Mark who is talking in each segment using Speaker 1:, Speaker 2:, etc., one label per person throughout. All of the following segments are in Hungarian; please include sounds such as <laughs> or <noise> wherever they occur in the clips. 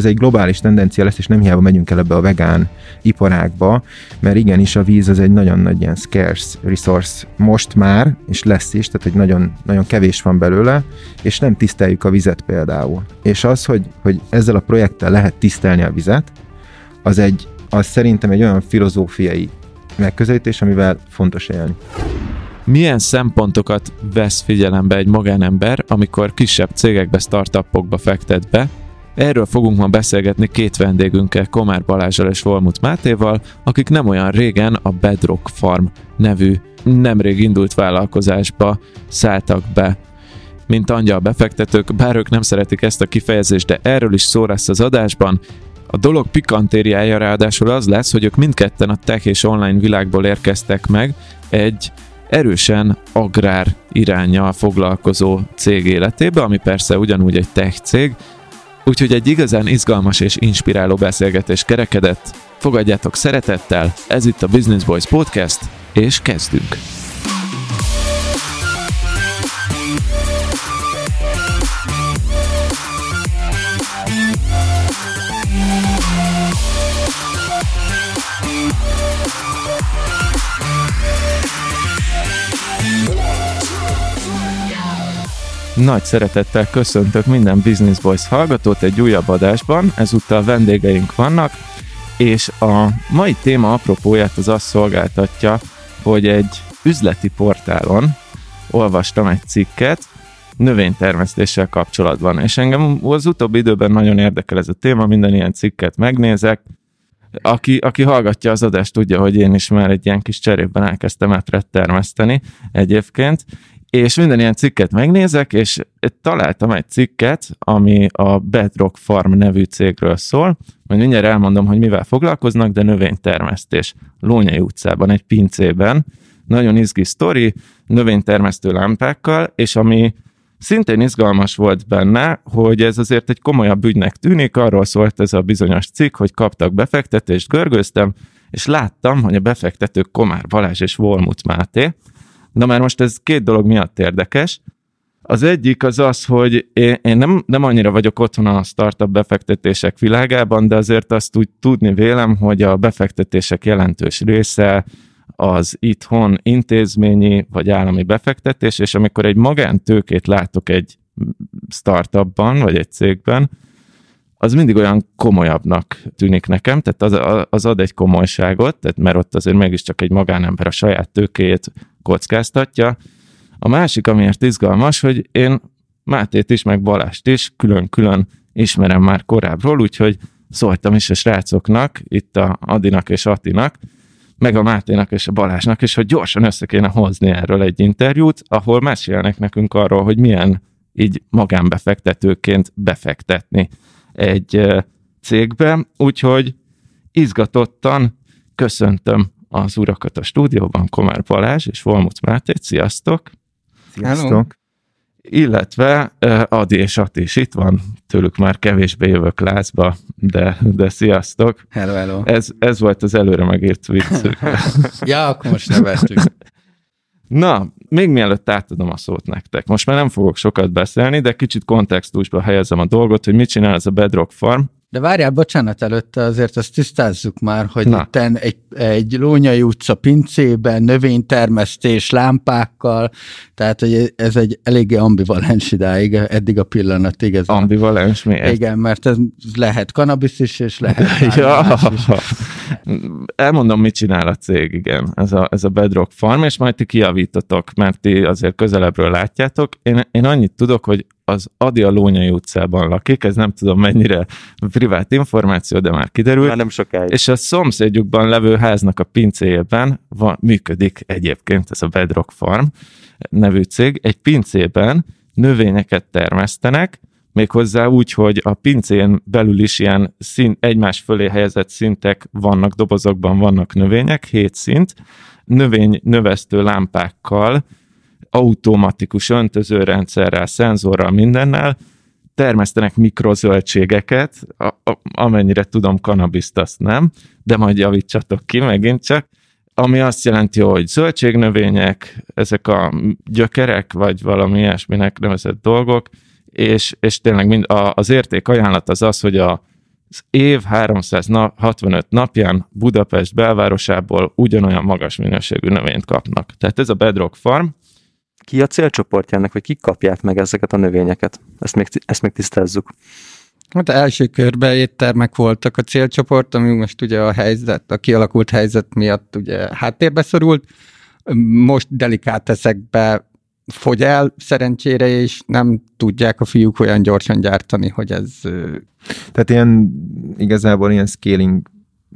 Speaker 1: ez egy globális tendencia lesz, és nem hiába megyünk el ebbe a vegán iparágba, mert igenis a víz az egy nagyon nagy ilyen scarce resource most már, és lesz is, tehát egy nagyon, nagyon kevés van belőle, és nem tiszteljük a vizet például. És az, hogy, hogy ezzel a projekttel lehet tisztelni a vizet, az egy, az szerintem egy olyan filozófiai megközelítés, amivel fontos élni.
Speaker 2: Milyen szempontokat vesz figyelembe egy magánember, amikor kisebb cégekbe, startupokba fektet be, Erről fogunk ma beszélgetni két vendégünkkel, Komár Balázsal és Volmut Mátéval, akik nem olyan régen a Bedrock Farm nevű nemrég indult vállalkozásba szálltak be mint angyal befektetők, bár ők nem szeretik ezt a kifejezést, de erről is szó lesz az adásban. A dolog pikantériája ráadásul az lesz, hogy ők mindketten a tech és online világból érkeztek meg egy erősen agrár irányjal foglalkozó cég életébe, ami persze ugyanúgy egy tech cég, úgyhogy egy igazán izgalmas és inspiráló beszélgetés kerekedett. Fogadjátok szeretettel, ez itt a Business Boys Podcast, és kezdünk! Nagy szeretettel köszöntök minden Business Boys hallgatót egy újabb adásban, ezúttal vendégeink vannak, és a mai téma apropóját az azt szolgáltatja, hogy egy üzleti portálon olvastam egy cikket növénytermesztéssel kapcsolatban, és engem az utóbbi időben nagyon érdekel ez a téma, minden ilyen cikket megnézek, aki, aki hallgatja az adást, tudja, hogy én is már egy ilyen kis cserében elkezdtem etret termeszteni egyébként, és minden ilyen cikket megnézek, és találtam egy cikket, ami a Bedrock Farm nevű cégről szól, majd mindjárt elmondom, hogy mivel foglalkoznak, de növénytermesztés. Lónyai utcában, egy pincében. Nagyon izgi sztori, növénytermesztő lámpákkal, és ami szintén izgalmas volt benne, hogy ez azért egy komolyabb ügynek tűnik, arról szólt ez a bizonyos cikk, hogy kaptak befektetést, görgőztem, és láttam, hogy a befektetők Komár Balázs és Volmut Máté, Na már most ez két dolog miatt érdekes. Az egyik az az, hogy én, nem, nem annyira vagyok otthon a startup befektetések világában, de azért azt úgy tudni vélem, hogy a befektetések jelentős része az itthon intézményi vagy állami befektetés, és amikor egy magántőkét látok egy startupban vagy egy cégben, az mindig olyan komolyabbnak tűnik nekem, tehát az, az ad egy komolyságot, tehát mert ott azért mégiscsak egy magánember a saját tőkéjét kockáztatja. A másik, amiért izgalmas, hogy én Mátét is, meg Balást is külön-külön ismerem már korábbról, úgyhogy szóltam is a srácoknak, itt a Adinak és Atinak, meg a Máténak és a Balázsnak, és hogy gyorsan össze kéne hozni erről egy interjút, ahol mesélnek nekünk arról, hogy milyen így magánbefektetőként befektetni egy cégbe, úgyhogy izgatottan köszöntöm az urakat a stúdióban, Komár Balázs és Volmut Máté, sziasztok!
Speaker 1: Sziasztok! Hello.
Speaker 2: Illetve Adi és Ati is itt van, tőlük már kevésbé jövök lázba, de, de sziasztok!
Speaker 3: Hello, hello!
Speaker 2: Ez, ez volt az előre megírt viccük. <laughs>
Speaker 3: ja, akkor most nevettük.
Speaker 2: Na, még mielőtt átadom a szót nektek, most már nem fogok sokat beszélni, de kicsit kontextusba helyezem a dolgot, hogy mit csinál ez a Bedrock Farm.
Speaker 3: De várjál, bocsánat, előtte azért azt tisztázzuk már, hogy Na. itt egy, egy Lónyai utca pincében, növénytermesztés, lámpákkal, tehát hogy ez egy eléggé ambivalens idáig, eddig a pillanatig. Ez
Speaker 2: ambivalens miért?
Speaker 3: Igen, mert ez lehet kanabisz is, és lehet <laughs> ja. is.
Speaker 2: Elmondom, mit csinál a cég, igen, ez a, ez a Bedrock Farm, és majd ti kiavítotok, mert ti azért közelebbről látjátok. Én, én annyit tudok, hogy az Adi a Lónyai utcában lakik, ez nem tudom mennyire privát információ, de már kiderült.
Speaker 3: Már nem sokáig.
Speaker 2: És a szomszédjukban levő háznak a pincéjében van, működik egyébként ez a Bedrock Farm nevű cég. Egy pincében növényeket termesztenek, méghozzá úgy, hogy a pincén belül is ilyen szint, egymás fölé helyezett szintek vannak, dobozokban vannak növények, hét szint, növény növesztő lámpákkal, automatikus öntözőrendszerrel, szenzorral, mindennel, termesztenek mikrozöldségeket, a, a, amennyire tudom, kanabiszt azt nem, de majd javítsatok ki megint csak, ami azt jelenti, hogy zöldségnövények, ezek a gyökerek, vagy valami ilyesminek nevezett dolgok, és, és tényleg mind a, az érték ajánlat az az, hogy a az év 365 napján Budapest belvárosából ugyanolyan magas minőségű növényt kapnak. Tehát ez a Bedrock Farm.
Speaker 4: Ki a célcsoportjának, vagy kik kapják meg ezeket a növényeket? Ezt még, ezt még tisztázzuk.
Speaker 3: Hát első körben éttermek voltak a célcsoport, ami most ugye a helyzet, a kialakult helyzet miatt ugye háttérbe szorult. Most delikáteszekbe fogy el szerencsére, és nem tudják a fiúk olyan gyorsan gyártani, hogy ez...
Speaker 1: Tehát ilyen igazából ilyen scaling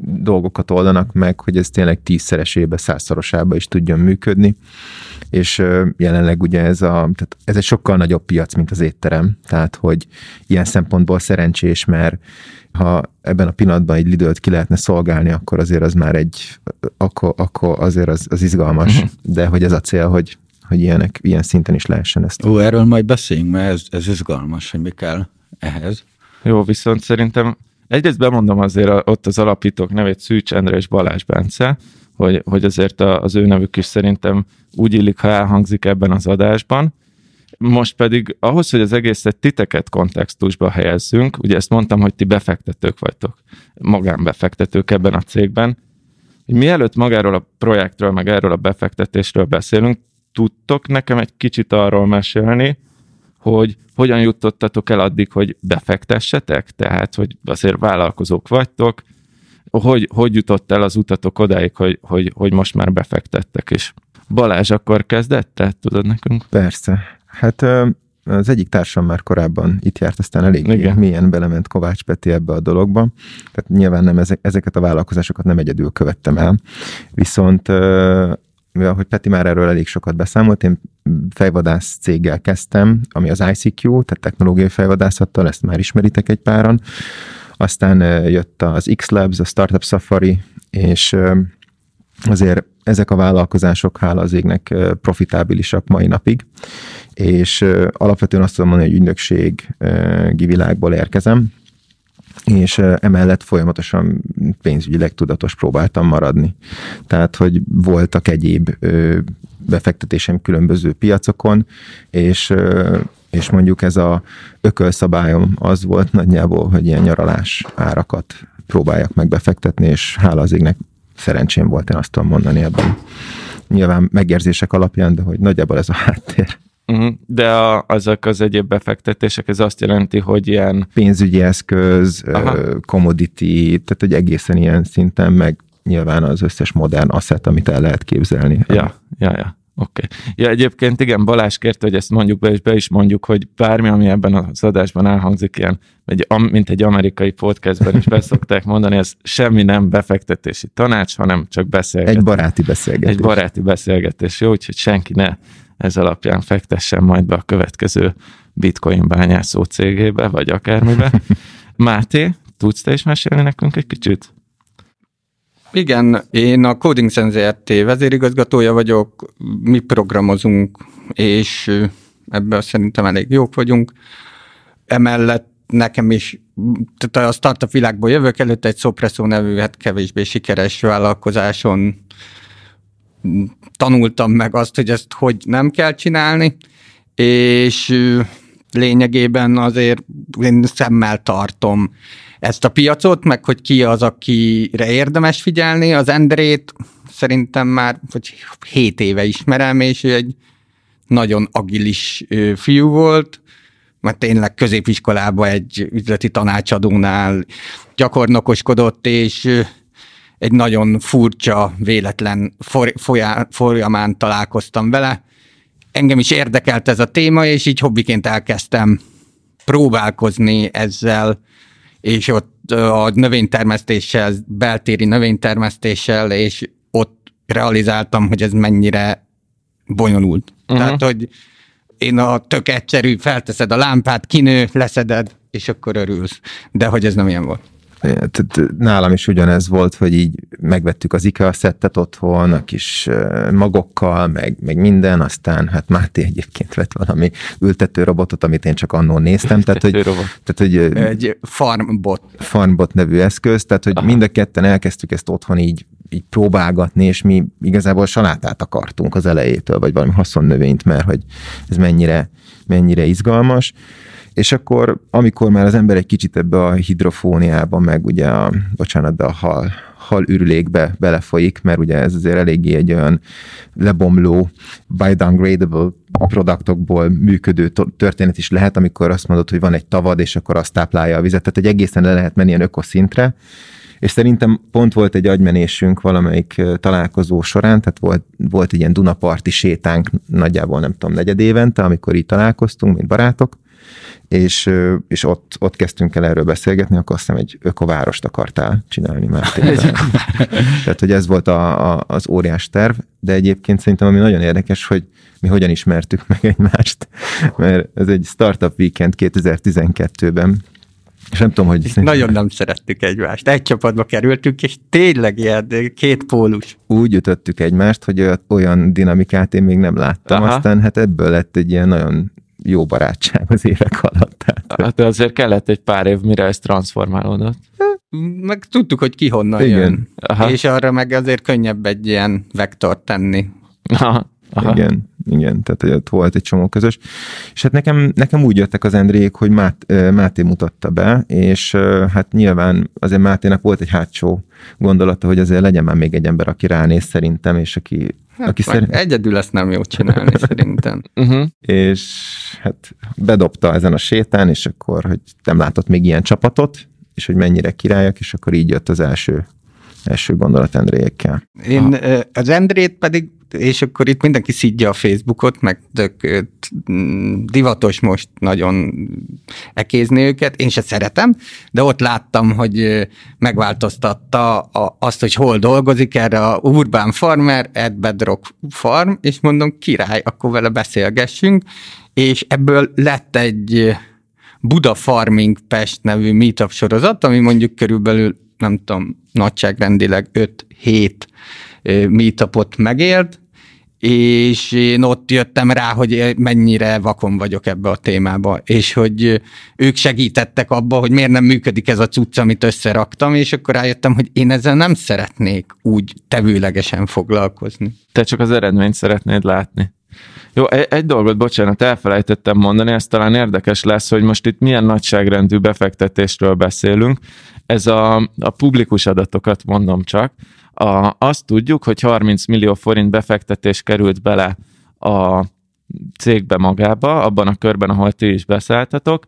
Speaker 1: dolgokat oldanak meg, hogy ez tényleg tízszeresébe, százszorosába is tudjon működni, és jelenleg ugye ez, a, tehát ez egy sokkal nagyobb piac, mint az étterem, tehát hogy ilyen szempontból szerencsés, mert ha ebben a pillanatban egy lidőt ki lehetne szolgálni, akkor azért az már egy, akkor, akkor azért az, az izgalmas, uh-huh. de hogy ez a cél, hogy hogy ilyenek, ilyen szinten is lehessen ezt.
Speaker 3: Ó, erről majd beszéljünk, mert ez, ez izgalmas, hogy mi kell ehhez.
Speaker 2: Jó, viszont szerintem egyrészt bemondom azért a, ott az alapítók nevét Szűcs Endre és Balázs Bence, hogy, hogy azért a, az ő nevük is szerintem úgy illik, ha elhangzik ebben az adásban. Most pedig ahhoz, hogy az egészet titeket kontextusba helyezzünk, ugye ezt mondtam, hogy ti befektetők vagytok, magánbefektetők ebben a cégben, mielőtt magáról a projektről, meg erről a befektetésről beszélünk, tudtok nekem egy kicsit arról mesélni, hogy hogyan jutottatok el addig, hogy befektessetek? Tehát, hogy azért vállalkozók vagytok, hogy, hogy jutott el az utatok odáig, hogy, hogy, hogy most már befektettek is? Balázs akkor kezdett, tehát tudod nekünk?
Speaker 1: Persze. Hát az egyik társam már korábban itt járt, aztán elég Igen. mélyen belement Kovács Peti ebbe a dologba. Tehát nyilván nem ezek, ezeket a vállalkozásokat nem egyedül követtem el. Viszont mivel hogy Peti már erről elég sokat beszámolt, én fejvadász céggel kezdtem, ami az ICQ, tehát technológiai fejvadászattal, ezt már ismeritek egy páran. Aztán jött az X-Labs, a Startup Safari, és azért ezek a vállalkozások hála az égnek profitábilisak mai napig, és alapvetően azt tudom mondani, hogy ügynökségi világból érkezem, és emellett folyamatosan pénzügyileg tudatos próbáltam maradni. Tehát, hogy voltak egyéb befektetésem különböző piacokon, és és mondjuk ez a ökölszabályom az volt nagyjából, hogy ilyen nyaralás árakat próbáljak meg befektetni, és hála az égnek szerencsém volt, én azt tudom mondani ebben. Nyilván megérzések alapján, de hogy nagyjából ez a háttér.
Speaker 2: Uh-huh. De a, azok az egyéb befektetések, ez azt jelenti, hogy ilyen...
Speaker 1: Pénzügyi eszköz, Aha. commodity, tehát hogy egészen ilyen szinten, meg nyilván az összes modern asset, amit el lehet képzelni.
Speaker 2: Ja, ja, ja. Oké. Okay. Ja, egyébként igen, Balázs kérte, hogy ezt mondjuk be, és be is mondjuk, hogy bármi, ami ebben az adásban elhangzik, ilyen, egy, mint egy amerikai podcastben is beszokták mondani, ez semmi nem befektetési tanács, hanem csak beszélgetés.
Speaker 1: Egy baráti beszélgetés.
Speaker 2: Egy baráti beszélgetés, jó, úgyhogy senki ne ez alapján fektessen majd be a következő bitcoin bányászó cégébe, vagy akármibe. <laughs> Máté, tudsz te is mesélni nekünk egy kicsit?
Speaker 3: Igen, én a Coding Sense RT vezérigazgatója vagyok, mi programozunk, és ebben szerintem elég jók vagyunk. Emellett nekem is, tehát a startup világból jövök, előtt egy Sopresso nevű, hát kevésbé sikeres vállalkozáson tanultam meg azt, hogy ezt hogy nem kell csinálni, és lényegében azért én szemmel tartom ezt a piacot, meg hogy ki az, akire érdemes figyelni. Az Endrét szerintem már hogy 7 éve ismerem, és egy nagyon agilis fiú volt, mert tényleg középiskolában egy üzleti tanácsadónál gyakornokoskodott, és egy nagyon furcsa, véletlen folyamán találkoztam vele. Engem is érdekelt ez a téma, és így hobbiként elkezdtem próbálkozni ezzel, és ott a növénytermesztéssel, beltéri növénytermesztéssel, és ott realizáltam, hogy ez mennyire bonyolult. Uh-huh. Tehát, hogy én a tök egyszerű, felteszed a lámpát, kinő, leszeded, és akkor örülsz. De hogy ez nem ilyen volt
Speaker 1: nálam is ugyanez volt, hogy így megvettük az IKEA szettet otthon, a kis magokkal, meg, meg minden, aztán hát Máté egyébként vett valami ültető robotot, amit én csak annól néztem. Tehát, hogy,
Speaker 3: tehát, hogy, Egy farmbot.
Speaker 1: Farmbot nevű eszköz, tehát hogy Aha. mind a ketten elkezdtük ezt otthon így, így próbálgatni, és mi igazából salátát akartunk az elejétől, vagy valami haszonnövényt, mert hogy ez mennyire, mennyire izgalmas És akkor, amikor már az ember egy kicsit ebbe a hidrofóniába, meg ugye a, bocsánat, de a hal, hal ürülékbe belefolyik, mert ugye ez azért eléggé egy olyan lebomló, biodegradable produktokból működő történet is lehet, amikor azt mondod, hogy van egy tavad, és akkor azt táplálja a vizet. Tehát egy egészen le lehet menni ilyen ökoszintre, és szerintem pont volt egy agymenésünk valamelyik találkozó során, tehát volt, volt egy ilyen Dunaparti sétánk nagyjából nem tudom, negyed évente, amikor így találkoztunk, mint barátok, és, és ott, ott kezdtünk el erről beszélgetni, akkor azt hiszem egy ökovárost akartál csinálni már. Tehát, hogy ez volt a, a, az óriás terv, de egyébként szerintem ami nagyon érdekes, hogy mi hogyan ismertük meg egymást, mert ez egy Startup Weekend 2012-ben, és nem tudom, hogy...
Speaker 3: Szerintem... Nagyon nem szerettük egymást. Egy csapatba kerültünk, és tényleg ilyen két pólus.
Speaker 1: Úgy ütöttük egymást, hogy olyan dinamikát én még nem láttam. Aha. Aztán hát ebből lett egy ilyen nagyon jó barátság az évek alatt.
Speaker 2: Tehát. Hát azért kellett egy pár év, mire ez transformálódott.
Speaker 3: Meg tudtuk, hogy ki honnan Igen. jön. Aha. És arra meg azért könnyebb egy ilyen vektort tenni.
Speaker 1: Aha. Aha. Igen, igen, tehát hogy ott volt egy csomó közös. És hát nekem, nekem úgy jöttek az Endrék, hogy Mát, Máté mutatta be, és hát nyilván azért Máténak volt egy hátsó gondolata, hogy azért legyen már még egy ember, aki ránéz szerintem, és aki
Speaker 3: Hát, aki szerint... Egyedül ezt nem jó csinálni <laughs> szerintem. Uh-huh.
Speaker 1: És hát bedobta ezen a sétán, és akkor, hogy nem látott még ilyen csapatot, és hogy mennyire királyak, és akkor így jött az első első gondolat Endréjekkel.
Speaker 3: Én ha. az Endrét pedig, és akkor itt mindenki szidja a Facebookot, meg tök, divatos most nagyon ekézni őket, én se szeretem, de ott láttam, hogy megváltoztatta azt, hogy hol dolgozik erre a Urban Farmer, Ed Bedrock Farm, és mondom, király, akkor vele beszélgessünk, és ebből lett egy Buda Farming Pest nevű meetup sorozat, ami mondjuk körülbelül nem tudom, nagyságrendileg 5-7 meetupot megélt, és én ott jöttem rá, hogy mennyire vakon vagyok ebbe a témába, és hogy ők segítettek abba, hogy miért nem működik ez a cucc, amit összeraktam, és akkor rájöttem, hogy én ezzel nem szeretnék úgy tevőlegesen foglalkozni.
Speaker 2: Te csak az eredményt szeretnéd látni. Jó, egy, egy dolgot, bocsánat, elfelejtettem mondani, ez talán érdekes lesz, hogy most itt milyen nagyságrendű befektetésről beszélünk. Ez a, a publikus adatokat mondom csak. A, azt tudjuk, hogy 30 millió forint befektetés került bele a cégbe magába, abban a körben, ahol ti is beszálltatok,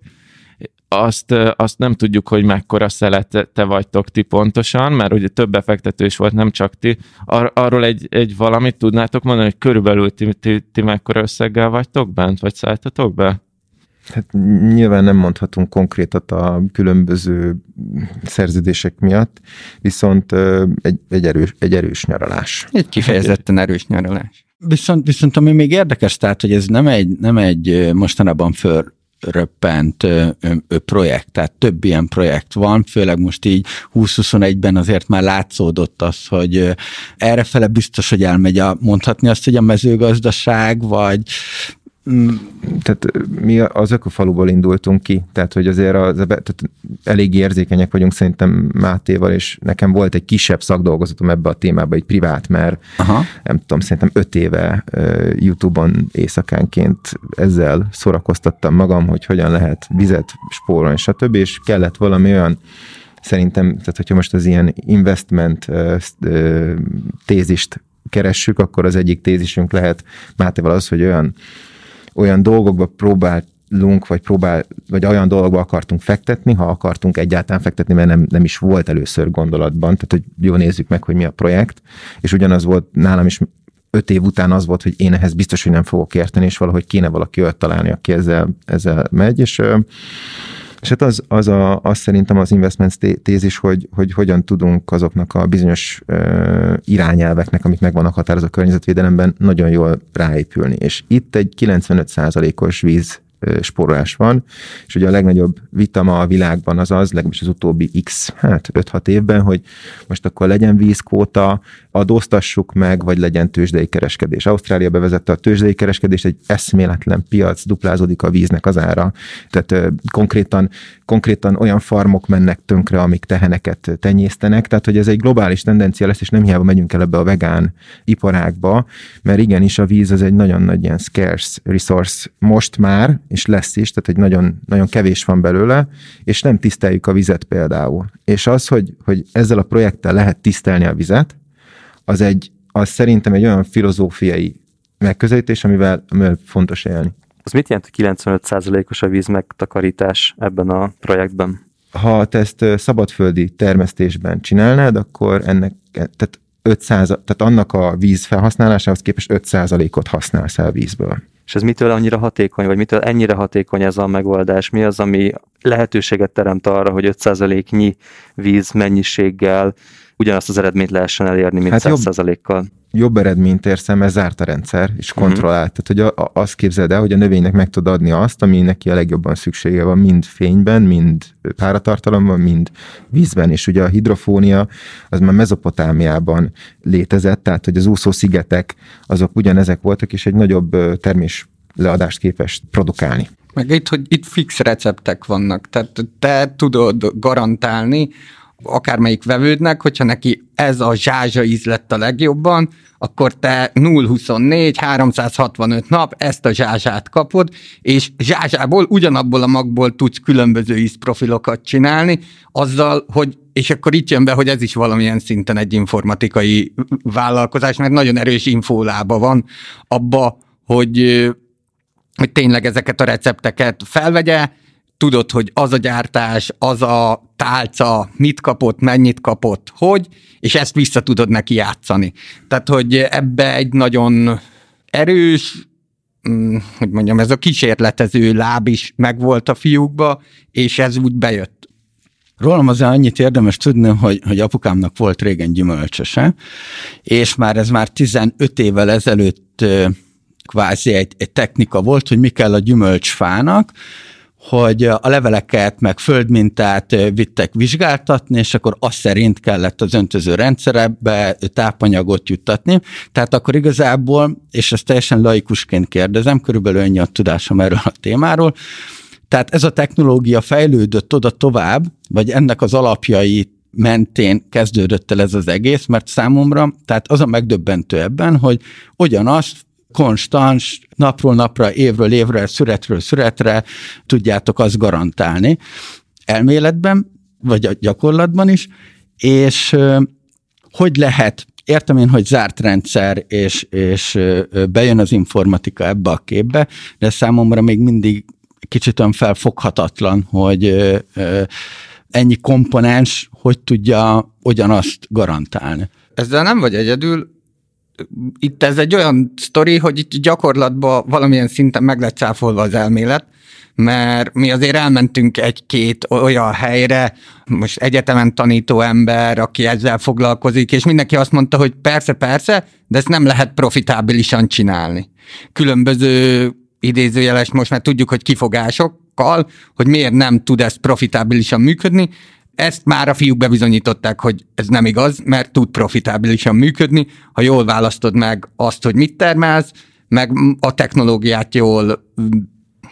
Speaker 2: azt, azt nem tudjuk, hogy mekkora szelet te vagytok ti pontosan, mert ugye több befektető is volt, nem csak ti. Ar- arról egy, egy valamit tudnátok mondani, hogy körülbelül ti, ti, ti mekkora összeggel vagytok bent, vagy szálltatok be?
Speaker 1: Hát nyilván nem mondhatunk konkrétat a különböző szerződések miatt, viszont egy, egy, erős, egy erős nyaralás.
Speaker 3: Egy kifejezetten erős nyaralás. Viszont, viszont ami még érdekes, tehát, hogy ez nem egy, nem egy mostanában föl röppent ö, ö, projekt, tehát több ilyen projekt van, főleg most így 2021-ben azért már látszódott az, hogy errefele biztos, hogy elmegy a, mondhatni azt, hogy a mezőgazdaság, vagy
Speaker 1: tehát mi az ökofaluból indultunk ki, tehát hogy azért az, tehát elég érzékenyek vagyunk szerintem Mátéval, és nekem volt egy kisebb szakdolgozatom ebbe a témába, egy privát, mert Aha. nem tudom, szerintem öt éve YouTube-on éjszakánként ezzel szórakoztattam magam, hogy hogyan lehet vizet spórolni, stb. és kellett valami olyan szerintem, tehát hogyha most az ilyen investment tézist keressük, akkor az egyik tézisünk lehet Mátéval az, hogy olyan olyan dolgokba próbálunk, vagy próbál, vagy olyan dolgokba akartunk fektetni, ha akartunk egyáltalán fektetni, mert nem, nem is volt először gondolatban, tehát hogy jó nézzük meg, hogy mi a projekt, és ugyanaz volt nálam is öt év után az volt, hogy én ehhez biztos, hogy nem fogok érteni, és valahogy kéne valaki olyat találni, aki ezzel, ezzel megy, és és hát az, az, a, az szerintem az investment tézis, hogy, hogy hogyan tudunk azoknak a bizonyos uh, irányelveknek, amik meg vannak határozó környezetvédelemben, nagyon jól ráépülni. És itt egy 95%-os víz spórolás van, és ugye a legnagyobb vita ma a világban az az, legalábbis az utóbbi x, hát 5-6 évben, hogy most akkor legyen vízkóta, adóztassuk meg, vagy legyen tőzsdei kereskedés. Ausztrália bevezette a tőzsdei kereskedést, egy eszméletlen piac, duplázódik a víznek az ára. Tehát konkrétan, konkrétan olyan farmok mennek tönkre, amik teheneket tenyésztenek, tehát hogy ez egy globális tendencia lesz, és nem hiába megyünk el ebbe a vegán iparágba, mert igenis a víz az egy nagyon nagy ilyen scarce resource most már, és lesz is, tehát egy nagyon, nagyon kevés van belőle, és nem tiszteljük a vizet például. És az, hogy, hogy ezzel a projekttel lehet tisztelni a vizet, az egy, az szerintem egy olyan filozófiai megközelítés, amivel, amivel fontos élni.
Speaker 4: Az mit jelent, hogy 95%-os a víz megtakarítás ebben a projektben?
Speaker 1: Ha te ezt szabadföldi termesztésben csinálnád, akkor ennek, tehát 500, tehát annak a víz felhasználásához képest 5%-ot használsz el vízből.
Speaker 4: És ez mitől annyira hatékony, vagy mitől ennyire hatékony ez a megoldás? Mi az, ami lehetőséget teremt arra, hogy 5%-nyi víz mennyiséggel ugyanazt az eredményt lehessen elérni, mint hát 100%-kal?
Speaker 1: Jobb, jobb eredményt érsz mert zárt a rendszer, és mhm. kontrollált. Uh-huh. Tehát, hogy a, a, azt képzeld el, hogy a növénynek meg tud adni azt, ami neki a legjobban szüksége van, mind fényben, mind páratartalomban, mind vízben, és ugye a hidrofónia az már mezopotámiában létezett, tehát hogy az úszó szigetek azok ugyanezek voltak, és egy nagyobb termés leadást képes produkálni.
Speaker 3: Meg itt, hogy itt fix receptek vannak, tehát te tudod garantálni, akármelyik vevődnek, hogyha neki ez a zsázsa íz lett a legjobban, akkor te 0-24, 365 nap ezt a zsázsát kapod, és zsázsából, ugyanabból a magból tudsz különböző ízprofilokat csinálni, azzal, hogy és akkor itt jön be, hogy ez is valamilyen szinten egy informatikai vállalkozás, mert nagyon erős infolába van abba, hogy, hogy tényleg ezeket a recepteket felvegye, tudod, hogy az a gyártás, az a tálca, mit kapott, mennyit kapott, hogy, és ezt vissza tudod neki játszani. Tehát, hogy ebbe egy nagyon erős, mm, hogy mondjam, ez a kísérletező láb is megvolt a fiúkba, és ez úgy bejött.
Speaker 1: Rólam azért annyit érdemes tudni, hogy, hogy apukámnak volt régen gyümölcsöse, és már ez már 15 évvel ezelőtt kvázi egy, egy technika volt, hogy mi kell a gyümölcsfának, hogy a leveleket meg földmintát vittek vizsgáltatni, és akkor azt szerint kellett az öntöző rendszerebe tápanyagot juttatni. Tehát akkor igazából, és ezt teljesen laikusként kérdezem, körülbelül ennyi a tudásom erről a témáról, tehát ez a technológia fejlődött oda tovább, vagy ennek az alapjai mentén kezdődött el ez az egész, mert számomra, tehát az a megdöbbentő ebben, hogy ugyanazt konstans, napról napra, évről évre, születről születre tudjátok azt garantálni elméletben, vagy a gyakorlatban is, és hogy lehet Értem én, hogy zárt rendszer, és, és bejön az informatika ebbe a képbe, de számomra még mindig kicsit olyan felfoghatatlan, hogy ennyi komponens hogy tudja ugyanazt garantálni.
Speaker 3: Ezzel nem vagy egyedül, itt ez egy olyan sztori, hogy itt gyakorlatban valamilyen szinten meg lett cáfolva az elmélet, mert mi azért elmentünk egy-két olyan helyre, most egyetemen tanító ember, aki ezzel foglalkozik, és mindenki azt mondta, hogy persze, persze, de ezt nem lehet profitábilisan csinálni. Különböző idézőjeles, most már tudjuk, hogy kifogásokkal, hogy miért nem tud ez profitábilisan működni, ezt már a fiúk bebizonyították, hogy ez nem igaz, mert tud profitábilisan működni, ha jól választod meg azt, hogy mit termelsz, meg a technológiát jól mm,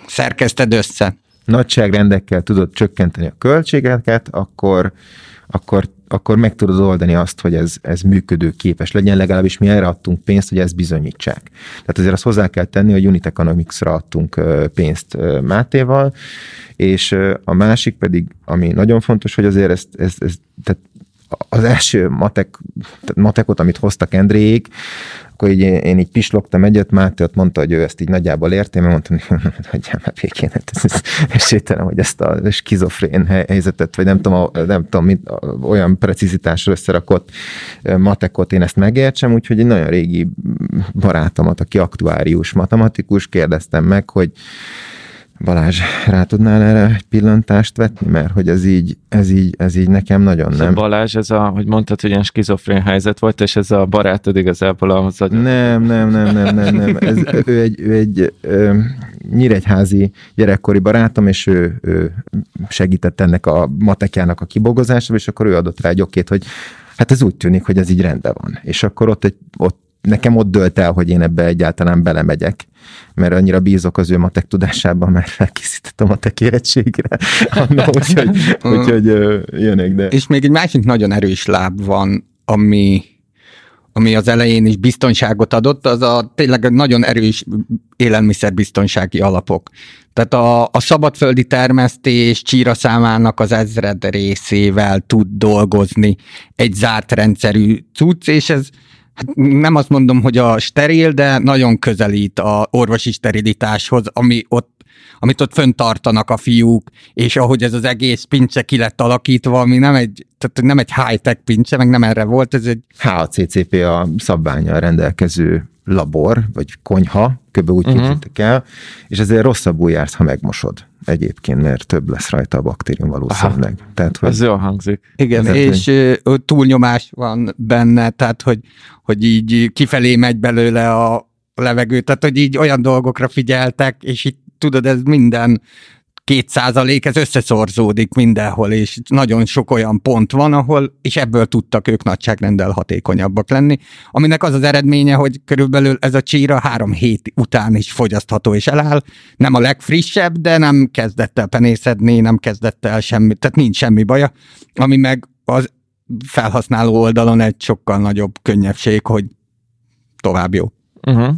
Speaker 3: szerkeszted össze.
Speaker 1: Nagyságrendekkel tudod csökkenteni a költségeket, akkor, akkor akkor meg tudod oldani azt, hogy ez, ez működő képes legyen, legalábbis mi erre adtunk pénzt, hogy ezt bizonyítsák. Tehát azért azt hozzá kell tenni, hogy Unit Economics-ra adtunk pénzt Mátéval, és a másik pedig, ami nagyon fontos, hogy azért ezt, ezt, ezt tehát az első matek, matekot, amit hoztak Endréig, akkor így én, így pislogtam egyet, Máté ott mondta, hogy ő ezt így nagyjából érti, mert mondtam, hogy <laughs> hagyjál már békén, hát ez, ez, hogy ezt a skizofrén helyzetet, vagy nem tudom, nem tudom mit, olyan precizitásra összerakott matekot én ezt megértsem, úgyhogy egy nagyon régi barátomat, aki aktuárius matematikus, kérdeztem meg, hogy Balázs, rá tudnál erre egy pillantást vetni, mert hogy ez így, ez így, ez így nekem nagyon ez nem.
Speaker 2: Balázs, ez a, hogy mondtad, hogy ilyen skizofrén helyzet volt, és ez a barátod igazából ahhoz, hogy...
Speaker 1: Nem, nem, nem, nem, nem, nem. Ez, ő egy, ő egy ö, nyíregyházi gyerekkori barátom, és ő, ő segített ennek a matekjának a kibogozásával, és akkor ő adott rá egy okét, hogy hát ez úgy tűnik, hogy ez így rendben van. És akkor ott, egy, ott nekem ott dölt el, hogy én ebbe egyáltalán belemegyek, mert annyira bízok az ő matek tudásában, mert felkészítettem a matek érettségre, <laughs> úgyhogy, úgyhogy jönnek, de...
Speaker 3: És még egy másik nagyon erős láb van, ami ami az elején is biztonságot adott, az a tényleg nagyon erős élelmiszerbiztonsági alapok. Tehát a, a szabadföldi termesztés csíra számának az ezred részével tud dolgozni egy zárt rendszerű cucc, és ez hát nem azt mondom, hogy a steril, de nagyon közelít a orvosi sterilitáshoz, ami ott amit ott föntartanak a fiúk, és ahogy ez az egész pincse ki lett alakítva, ami nem egy, tehát nem egy high-tech pincse, meg nem erre volt, ez egy...
Speaker 1: HACCP a szabványa rendelkező labor, vagy konyha, kb. úgy uh-huh. képzeljétek el, és ezért rosszabbul jársz, ha megmosod egyébként, mert több lesz rajta a baktérium valószínűleg.
Speaker 2: Aha. Tehát, hogy... Ez jól hangzik.
Speaker 3: Igen, Ezért, és hogy... túlnyomás van benne, tehát hogy, hogy így kifelé megy belőle a levegő, tehát hogy így olyan dolgokra figyeltek, és itt tudod, ez minden két százalék, ez összeszorzódik mindenhol, és nagyon sok olyan pont van, ahol, és ebből tudtak ők nagyságrendel hatékonyabbak lenni, aminek az az eredménye, hogy körülbelül ez a csíra három hét után is fogyasztható és eláll, nem a legfrissebb, de nem kezdett el penészedni, nem kezdett el semmi, tehát nincs semmi baja, ami meg az felhasználó oldalon egy sokkal nagyobb könnyebbség, hogy tovább jó.
Speaker 4: Uh-huh.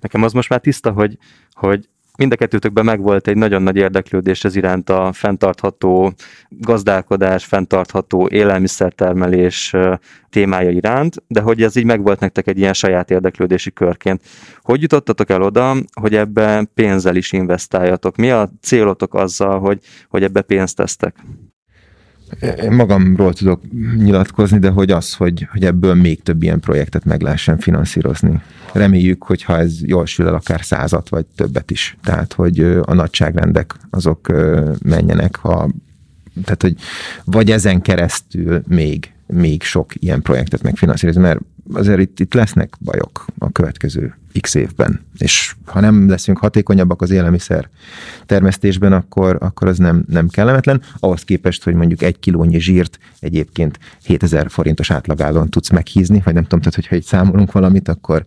Speaker 4: Nekem az most már tiszta, hogy, hogy mind a kettőtökben megvolt egy nagyon nagy érdeklődés ez iránt a fenntartható gazdálkodás, fenntartható élelmiszertermelés témája iránt, de hogy ez így megvolt nektek egy ilyen saját érdeklődési körként. Hogy jutottatok el oda, hogy ebbe pénzzel is investáljatok? Mi a célotok azzal, hogy, hogy ebbe pénzt tesztek?
Speaker 1: Én magamról tudok nyilatkozni, de hogy az, hogy, hogy ebből még több ilyen projektet meg lehessen finanszírozni. Reméljük, hogy ha ez jól sül el, akár százat vagy többet is. Tehát, hogy a nagyságrendek azok menjenek, ha, tehát, hogy vagy ezen keresztül még, még sok ilyen projektet megfinanszírozni, mert azért itt, itt lesznek bajok a következő x évben. És ha nem leszünk hatékonyabbak az élelmiszer termesztésben, akkor, akkor az nem, nem kellemetlen. Ahhoz képest, hogy mondjuk egy kilónyi zsírt egyébként 7000 forintos átlagállon tudsz meghízni, vagy nem tudom, tehát hogyha egy számolunk valamit, akkor,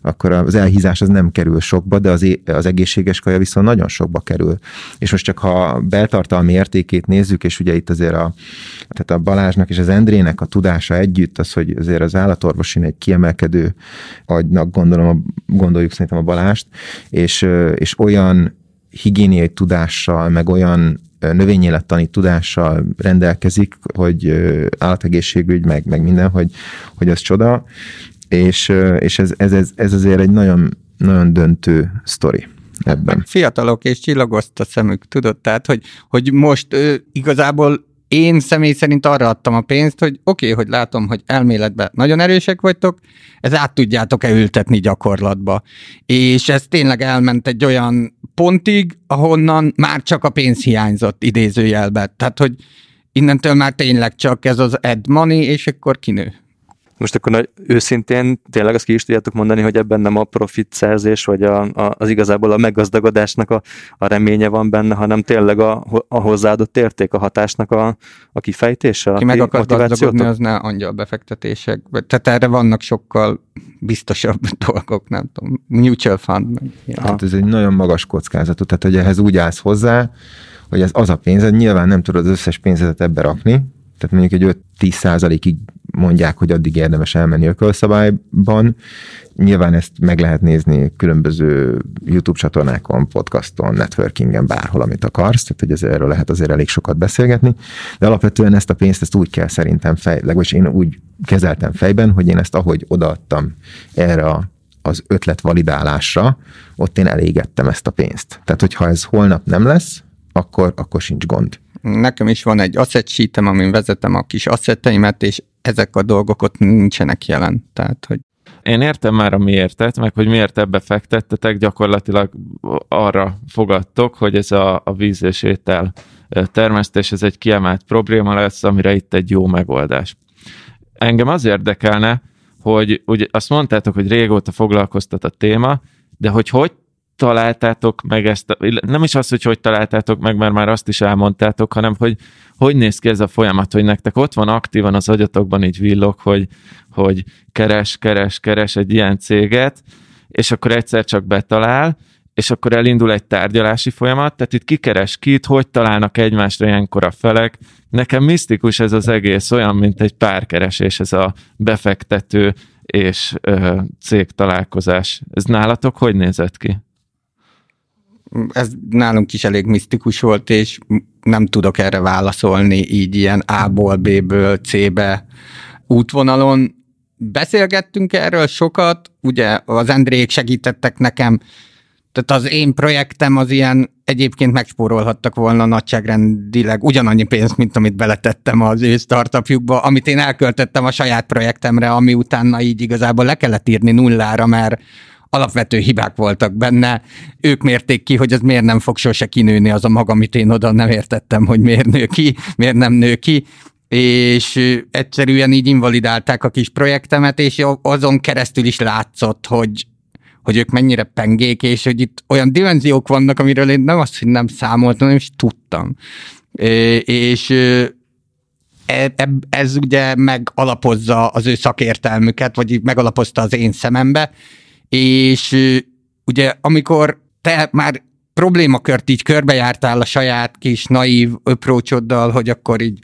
Speaker 1: akkor az elhízás az nem kerül sokba, de az, az egészséges kaja viszont nagyon sokba kerül. És most csak ha beltartalmi értékét nézzük, és ugye itt azért a, tehát a Balázsnak és az Endrének a tudása együtt, az, hogy azért az állatorvosin egy kiemelkedő agynak gondolom a gondoljuk szerintem a Balást, és, és olyan higiéniai tudással, meg olyan növényélettani tudással rendelkezik, hogy állategészségügy, meg, meg minden, hogy, hogy az csoda, és, és ez, ez, ez, ez azért egy nagyon, nagyon döntő sztori ebben.
Speaker 3: Fiatalok és csillagoszt a szemük, tudod? Tehát, hogy, hogy most ő, igazából én személy szerint arra adtam a pénzt, hogy oké, okay, hogy látom, hogy elméletben nagyon erősek vagytok, ez át tudjátok-e ültetni gyakorlatba. És ez tényleg elment egy olyan pontig, ahonnan már csak a pénz hiányzott idézőjelbe. Tehát, hogy innentől már tényleg csak ez az ed money, és akkor kinő.
Speaker 4: Most akkor nagy, őszintén tényleg azt ki is tudjátok mondani, hogy ebben nem a profit szerzés, vagy a, a, az igazából a meggazdagodásnak a, a reménye van benne, hanem tényleg a, a hozzáadott érték, a hatásnak a, a kifejtése,
Speaker 3: Ki meg akar gazdagodni, az ne angyal befektetések. Tehát erre vannak sokkal biztosabb <laughs> dolgok, nem tudom, mutual fund.
Speaker 1: Meg, hát ez egy nagyon magas kockázatú, tehát hogy ehhez úgy állsz hozzá, hogy ez az a pénz, nyilván nem tudod az összes pénzedet ebbe rakni, tehát mondjuk egy 5-10 százalékig mondják, hogy addig érdemes elmenni ökölszabályban. Nyilván ezt meg lehet nézni különböző YouTube csatornákon, podcaston, networkingen, bárhol, amit akarsz, tehát hogy ez, erről lehet azért elég sokat beszélgetni, de alapvetően ezt a pénzt ezt úgy kell szerintem fej, legalábbis én úgy kezeltem fejben, hogy én ezt ahogy odaadtam erre a az ötlet validálásra, ott én elégettem ezt a pénzt. Tehát, hogyha ez holnap nem lesz, akkor, akkor sincs gond.
Speaker 3: Nekem is van egy asset sheetem, amin vezetem a kis asszetteimet, és ezek a dolgok ott nincsenek jelen. Tehát, hogy
Speaker 2: én értem már a miértet, meg hogy miért ebbe fektettetek, gyakorlatilag arra fogadtok, hogy ez a, a víz és étel termesztés, ez egy kiemelt probléma lesz, amire itt egy jó megoldás. Engem az érdekelne, hogy ugye azt mondtátok, hogy régóta foglalkoztat a téma, de hogy hogy találtátok meg ezt, nem is az, hogy hogy találtátok meg, mert már azt is elmondtátok, hanem hogy hogy néz ki ez a folyamat, hogy nektek ott van aktívan az agyatokban így villog, hogy, hogy keres, keres, keres egy ilyen céget, és akkor egyszer csak betalál, és akkor elindul egy tárgyalási folyamat, tehát itt kikeres kit, hogy találnak egymásra ilyenkor a felek. Nekem misztikus ez az egész, olyan, mint egy párkeresés, ez a befektető és ö, cég találkozás. Ez nálatok hogy nézett ki?
Speaker 3: Ez nálunk is elég misztikus volt, és nem tudok erre válaszolni így ilyen A-ból, B-ből, C-be útvonalon. Beszélgettünk erről sokat, ugye az Endrék segítettek nekem tehát az én projektem az ilyen egyébként megspórolhattak volna nagyságrendileg ugyanannyi pénzt, mint amit beletettem az ő startupjukba, amit én elköltöttem a saját projektemre, ami utána így igazából le kellett írni nullára, mert alapvető hibák voltak benne. Ők mérték ki, hogy ez miért nem fog sose kinőni az a maga, amit én oda nem értettem, hogy miért nő ki, miért nem nő ki és egyszerűen így invalidálták a kis projektemet, és azon keresztül is látszott, hogy hogy ők mennyire pengék, és hogy itt olyan dimenziók vannak, amiről én nem azt, hogy nem számoltam, nem is tudtam. És e, ez ugye megalapozza az ő szakértelmüket, vagy megalapozta az én szemembe, és ugye amikor te már problémakört így körbejártál a saját kis naív approachoddal, hogy akkor így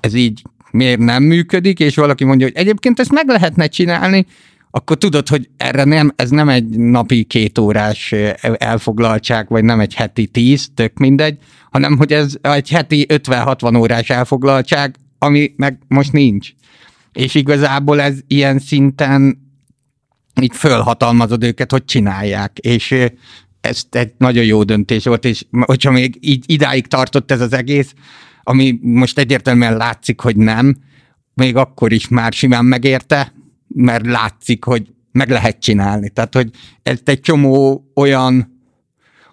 Speaker 3: ez így miért nem működik, és valaki mondja, hogy egyébként ezt meg lehetne csinálni, akkor tudod, hogy erre nem, ez nem egy napi két órás elfoglaltság, vagy nem egy heti tíz, tök mindegy, hanem hogy ez egy heti 50-60 órás elfoglaltság, ami meg most nincs. És igazából ez ilyen szinten így fölhatalmazod őket, hogy csinálják, és ez egy nagyon jó döntés volt, és hogyha még így idáig tartott ez az egész, ami most egyértelműen látszik, hogy nem, még akkor is már simán megérte, mert látszik, hogy meg lehet csinálni. Tehát, hogy ez egy csomó olyan,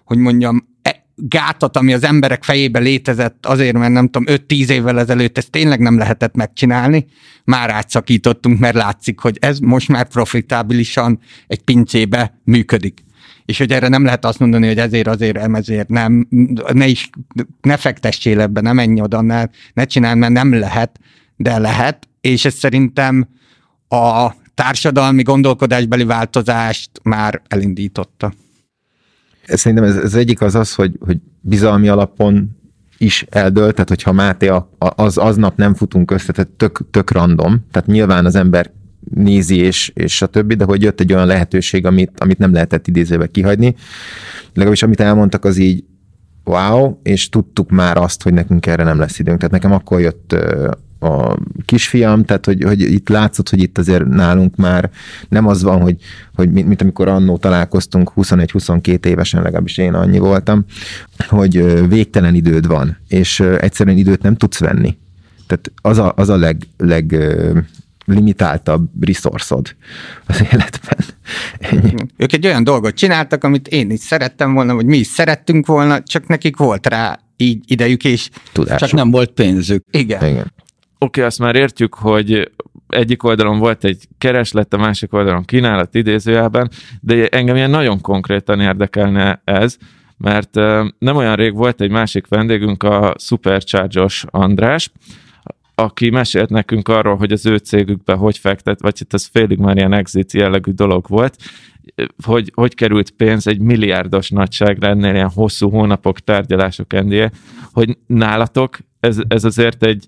Speaker 3: hogy mondjam, gátat, ami az emberek fejébe létezett azért, mert nem tudom, 5-10 évvel ezelőtt ezt tényleg nem lehetett megcsinálni, már átszakítottunk, mert látszik, hogy ez most már profitábilisan egy pincébe működik. És hogy erre nem lehet azt mondani, hogy ezért, azért, ezért nem, ne is, ne fektessél ebbe, ne menj oda, ne, ne csinálj, mert nem lehet, de lehet, és ez szerintem a társadalmi gondolkodásbeli változást már elindította.
Speaker 1: Szerintem ez, ez egyik az az, hogy, hogy bizalmi alapon is eldölt, tehát hogyha Máté a, az, aznap nem futunk össze, tehát tök, tök random, tehát nyilván az ember nézi, és, és a többi, de hogy jött egy olyan lehetőség, amit, amit nem lehetett idézőbe kihagyni. Legalábbis amit elmondtak, az így wow, és tudtuk már azt, hogy nekünk erre nem lesz időnk. Tehát nekem akkor jött a kisfiam, tehát hogy, hogy itt látszott, hogy itt azért nálunk már nem az van, hogy, hogy mint, mint amikor annó találkoztunk 21-22 évesen, legalábbis én annyi voltam, hogy végtelen időd van, és egyszerűen időt nem tudsz venni. Tehát az a, az a leg, leg limitáltabb resourceod az életben.
Speaker 3: Ennyi. <laughs> Ők egy olyan dolgot csináltak, amit én is szerettem volna, vagy mi is szerettünk volna, csak nekik volt rá így idejük, és
Speaker 1: Tudásuk.
Speaker 3: csak nem volt pénzük.
Speaker 1: Igen. Igen
Speaker 2: okay, azt már értjük, hogy egyik oldalon volt egy kereslet, a másik oldalon kínálat idézőjelben, de engem ilyen nagyon konkrétan érdekelne ez, mert nem olyan rég volt egy másik vendégünk, a Supercharge-os András, aki mesélt nekünk arról, hogy az ő cégükbe hogy fektet, vagy itt ez félig már ilyen exit jellegű dolog volt, hogy hogy került pénz egy milliárdos nagyságrendnél, ilyen hosszú hónapok tárgyalások endje, hogy nálatok ez, ez azért egy,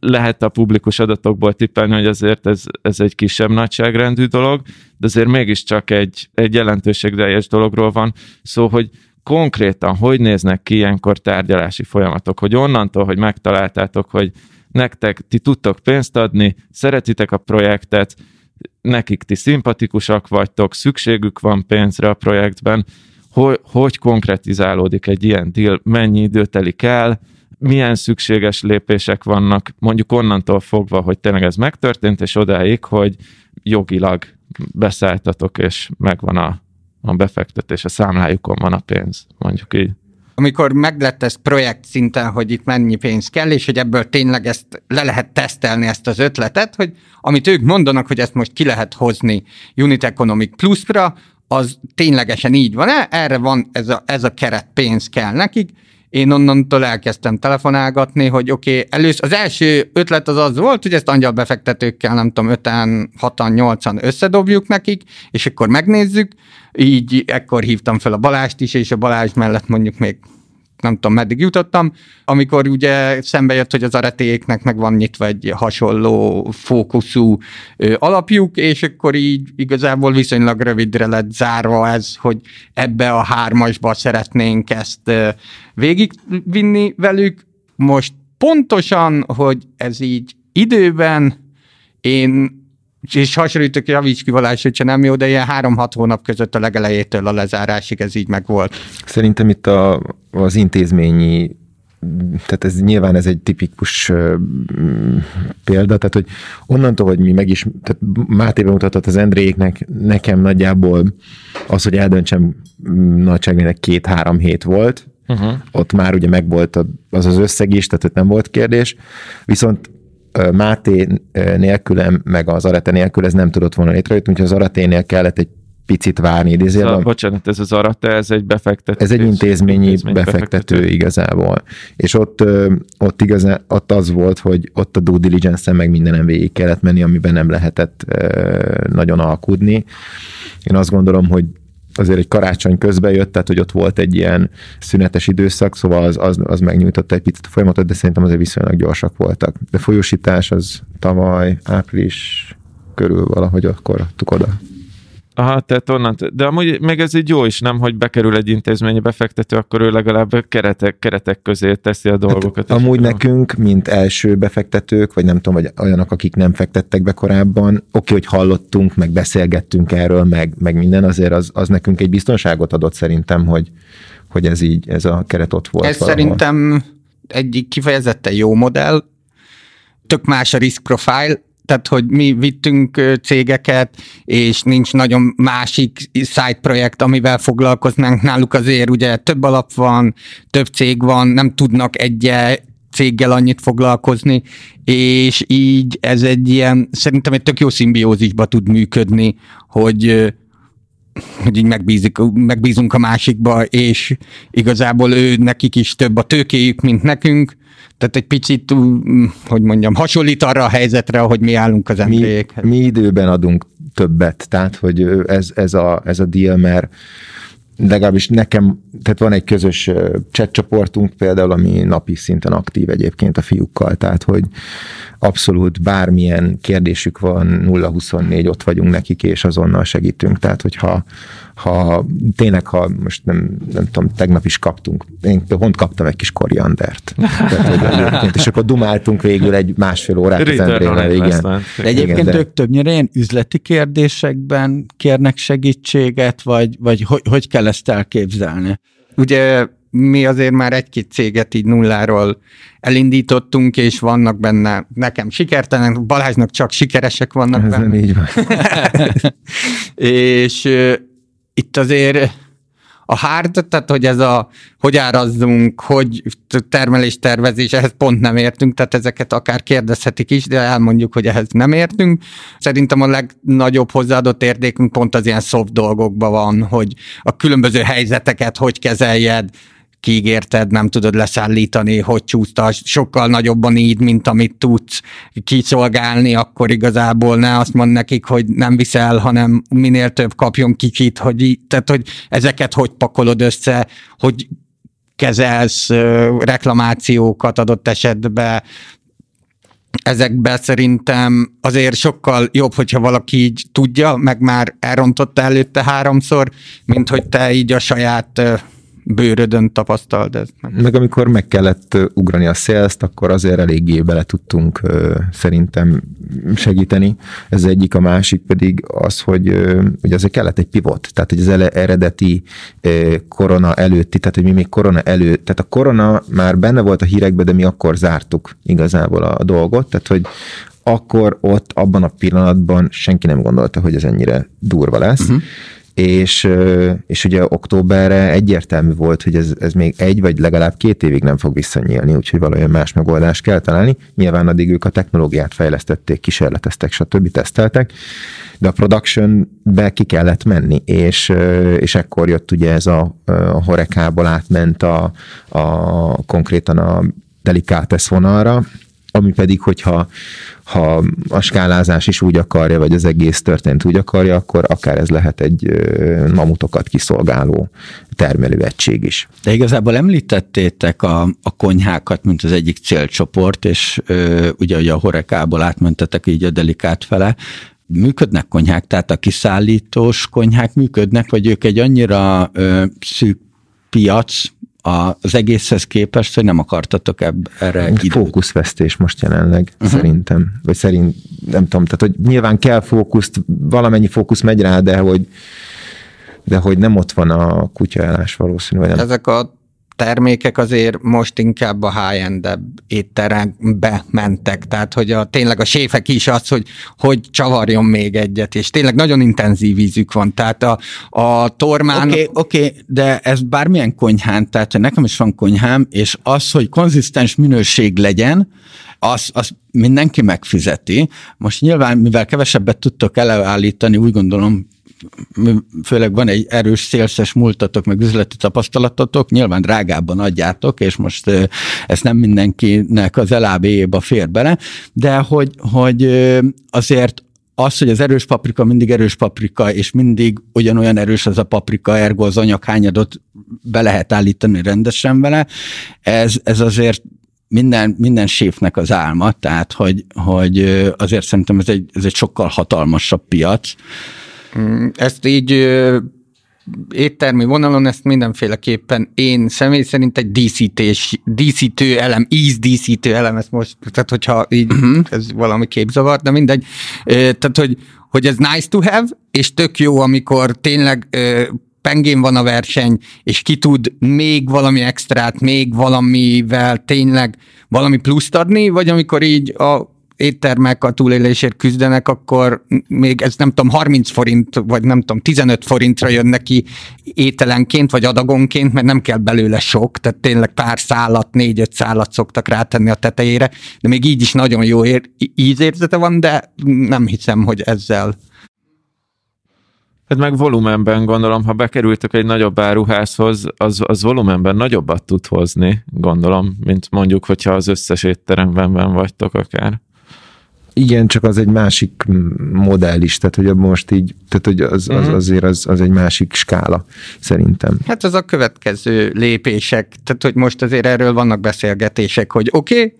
Speaker 2: lehet a publikus adatokból tippelni, hogy azért ez, ez egy kisebb nagyságrendű dolog, de azért mégiscsak egy, egy jelentőségteljes dologról van. Szó, hogy konkrétan hogy néznek ki ilyenkor tárgyalási folyamatok, hogy onnantól, hogy megtaláltátok, hogy nektek ti tudtok pénzt adni, szeretitek a projektet, nekik ti szimpatikusak vagytok, szükségük van pénzre a projektben, hogy, hogy konkretizálódik egy ilyen deal, mennyi idő telik el, milyen szükséges lépések vannak, mondjuk onnantól fogva, hogy tényleg ez megtörtént, és odáig, hogy jogilag beszálltatok, és megvan a, a befektetés, a számlájukon van a pénz, mondjuk így.
Speaker 3: Amikor meglett ez projekt szinten, hogy itt mennyi pénz kell, és hogy ebből tényleg ezt le lehet tesztelni ezt az ötletet, hogy amit ők mondanak, hogy ezt most ki lehet hozni Unit Economic Plus-ra, az ténylegesen így van-e? Erre van ez a, ez a keret pénz kell nekik, én onnantól elkezdtem telefonálgatni, hogy oké, okay, először az első ötlet az az volt, hogy ezt angyalbefektetőkkel, nem tudom, 5-en, 6-an, 8-an összedobjuk nekik, és akkor megnézzük, így ekkor hívtam fel a Balást is, és a Balázs mellett mondjuk még nem tudom, meddig jutottam, amikor ugye szembe jött, hogy az aretéknek meg van nyitva egy hasonló fókuszú alapjuk, és akkor így igazából viszonylag rövidre lett zárva ez, hogy ebbe a hármasba szeretnénk ezt végigvinni velük. Most pontosan, hogy ez így időben én és hasonlítok, javíts ki valás, hogyha nem jó, de ilyen három-hat hónap között a legelejétől a lezárásig ez így meg volt.
Speaker 1: Szerintem itt a, az intézményi tehát ez nyilván ez egy tipikus példa, tehát hogy onnantól, hogy mi meg is, tehát Máté bemutatott az Endréknek, nekem nagyjából az, hogy eldöntsem nagyságrének két-három hét volt, uh-huh. ott már ugye megvolt az az összeg is, tehát ott nem volt kérdés, viszont Máté nélkülem, meg az Arete nélkül ez nem tudott volna létrejönni, úgyhogy az Araténél kellett egy picit várni.
Speaker 2: Idézőben. Szóval, bocsánat, ez az Arate, ez egy befektető.
Speaker 1: Ez egy intézményi, intézményi befektető, befektető igazából. És ott, ott, igazán, ott az volt, hogy ott a due diligence-en meg mindenem végig kellett menni, amiben nem lehetett nagyon alkudni. Én azt gondolom, hogy azért egy karácsony közben jött, tehát hogy ott volt egy ilyen szünetes időszak, szóval az, az, az megnyújtotta egy picit a folyamatot, de szerintem azért viszonylag gyorsak voltak. De folyósítás az tavaly, április körül valahogy akkor oda.
Speaker 2: Aha, tehát onnan, de amúgy még ez így jó is, nem, hogy bekerül egy intézményi befektető, akkor ő legalább keretek, keretek közé teszi a dolgokat.
Speaker 1: Hát, amúgy nekünk, mint első befektetők, vagy nem tudom, vagy olyanok, akik nem fektettek be korábban, oké, hogy hallottunk, meg beszélgettünk erről, meg, meg minden, azért az, az nekünk egy biztonságot adott szerintem, hogy, hogy ez így, ez a keret ott volt.
Speaker 3: Ez valahol. szerintem egyik kifejezetten jó modell, tök más a risk profile, tehát hogy mi vittünk cégeket, és nincs nagyon másik side projekt, amivel foglalkoznánk. Náluk azért ugye több alap van, több cég van, nem tudnak egy céggel annyit foglalkozni, és így ez egy ilyen, szerintem egy tök jó szimbiózisba tud működni, hogy hogy így megbízik, megbízunk a másikba, és igazából ő nekik is több a tőkéjük, mint nekünk, tehát egy picit, hogy mondjam, hasonlít arra a helyzetre, ahogy mi állunk az emberekhez.
Speaker 1: Mi, mi időben adunk többet, tehát hogy ez, ez, a, ez a deal, mert legalábbis nekem, tehát van egy közös chat csoportunk például, ami napi szinten aktív egyébként a fiúkkal, tehát hogy abszolút bármilyen kérdésük van, 0-24, ott vagyunk nekik, és azonnal segítünk, tehát hogyha ha tényleg, ha most nem, nem tudom, tegnap is kaptunk, én pont kaptam egy kis koriandert. Tehát, és akkor dumáltunk végül egy másfél órát az Endrével, igen.
Speaker 3: De egyébként igen, de... ők többnyire ilyen üzleti kérdésekben kérnek segítséget, vagy, vagy hogy, hogy kell ezt elképzelni? Ugye mi azért már egy-két céget így nulláról elindítottunk, és vannak benne nekem sikertelen, Balázsnak csak sikeresek vannak
Speaker 1: Ez benne. nem így van. <laughs>
Speaker 3: és itt azért a hard, tehát hogy ez a, hogy árazzunk, hogy termelés tervezés, ehhez pont nem értünk, tehát ezeket akár kérdezhetik is, de elmondjuk, hogy ehhez nem értünk. Szerintem a legnagyobb hozzáadott értékünk pont az ilyen soft dolgokban van, hogy a különböző helyzeteket hogy kezeljed, kiígérted, nem tudod leszállítani, hogy csúszta, sokkal nagyobban így, mint amit tudsz kiszolgálni, akkor igazából ne azt mond nekik, hogy nem viszel, hanem minél több kapjon kicsit, hogy, tehát, hogy ezeket hogy pakolod össze, hogy kezelsz reklamációkat adott esetben, ezekbe szerintem azért sokkal jobb, hogyha valaki így tudja, meg már elrontotta előtte háromszor, mint hogy te így a saját bőrödön tapasztalt ez.
Speaker 1: Nem. Meg amikor meg kellett ugrani a sales akkor azért eléggé bele tudtunk szerintem segíteni. Ez egyik, a másik pedig az, hogy ugye azért kellett egy pivot, tehát hogy az eredeti korona előtti, tehát hogy mi még korona előtt, tehát a korona már benne volt a hírekben, de mi akkor zártuk igazából a dolgot, tehát hogy akkor ott abban a pillanatban senki nem gondolta, hogy ez ennyire durva lesz. Uh-huh és, és ugye októberre egyértelmű volt, hogy ez, ez még egy vagy legalább két évig nem fog visszanyílni, úgyhogy valójában más megoldást kell találni. Nyilván addig ők a technológiát fejlesztették, kísérleteztek, stb. teszteltek, de a production-be ki kellett menni, és, és ekkor jött ugye ez a, a horekából átment a, a konkrétan a Delicates vonalra, ami pedig, hogyha ha a skálázás is úgy akarja, vagy az egész történt úgy akarja, akkor akár ez lehet egy mamutokat kiszolgáló termelőegység is.
Speaker 3: De igazából említettétek a, a konyhákat, mint az egyik célcsoport, és ö, ugye, ugye a horekából átmentetek így a delikát fele, működnek konyhák, tehát a kiszállítós konyhák működnek, vagy ők egy annyira ö, szűk piac, az egészhez képest, hogy nem akartatok ebb, erre időt.
Speaker 1: Fókuszvesztés most jelenleg, uh-huh. szerintem. Vagy szerint, nem tudom, tehát hogy nyilván kell fókuszt, valamennyi fókusz megy rá, de hogy de hogy nem ott van a kutyaállás valószínű.
Speaker 3: nem. Ezek a termékek azért most inkább a high-end étterembe mentek, tehát hogy a, tényleg a séfek is az, hogy, hogy csavarjon még egyet, és tényleg nagyon intenzív ízük van, tehát a, a tormán... Oké, okay, okay, de ez bármilyen konyhán, tehát nekem is van konyhám, és az, hogy konzisztens minőség legyen, az, az mindenki megfizeti. Most nyilván, mivel kevesebbet tudtok előállítani, úgy gondolom, főleg van egy erős szélszes múltatok, meg üzleti tapasztalatotok, nyilván drágábban adjátok, és most ez nem mindenkinek az elábéjébe fér bele, de hogy, hogy azért az, hogy az erős paprika mindig erős paprika, és mindig ugyanolyan erős az a paprika, ergo az anyaghányadot be lehet állítani rendesen vele, ez, ez azért minden, minden séfnek az álma, tehát hogy, hogy azért szerintem ez egy, ez egy sokkal hatalmasabb piac, ezt így éttermi vonalon ezt mindenféleképpen én személy szerint egy díszítés, díszítő elem, ízdíszítő elem, ez most, tehát hogyha így, uh-huh. ez valami képzavar, de mindegy. Tehát, hogy, hogy ez nice to have, és tök jó, amikor tényleg pengén van a verseny, és ki tud még valami extrát, még valamivel tényleg valami pluszt adni, vagy amikor így a éttermek a túlélésért küzdenek, akkor még ez nem tudom, 30 forint, vagy nem tudom, 15 forintra jön neki ételenként, vagy adagonként, mert nem kell belőle sok, tehát tényleg pár szállat, négy-öt szállat szoktak rátenni a tetejére, de még így is nagyon jó ér, ízérzete van, de nem hiszem, hogy ezzel.
Speaker 2: Hát meg volumenben gondolom, ha bekerültök egy nagyobb áruházhoz, az, az volumenben nagyobbat tud hozni, gondolom, mint mondjuk, hogyha az összes étteremben vagytok akár.
Speaker 1: Igen, csak az egy másik modell is, tehát hogy most így, tehát hogy az, az uh-huh. azért az, az egy másik skála, szerintem.
Speaker 3: Hát az a következő lépések, tehát hogy most azért erről vannak beszélgetések, hogy oké, okay,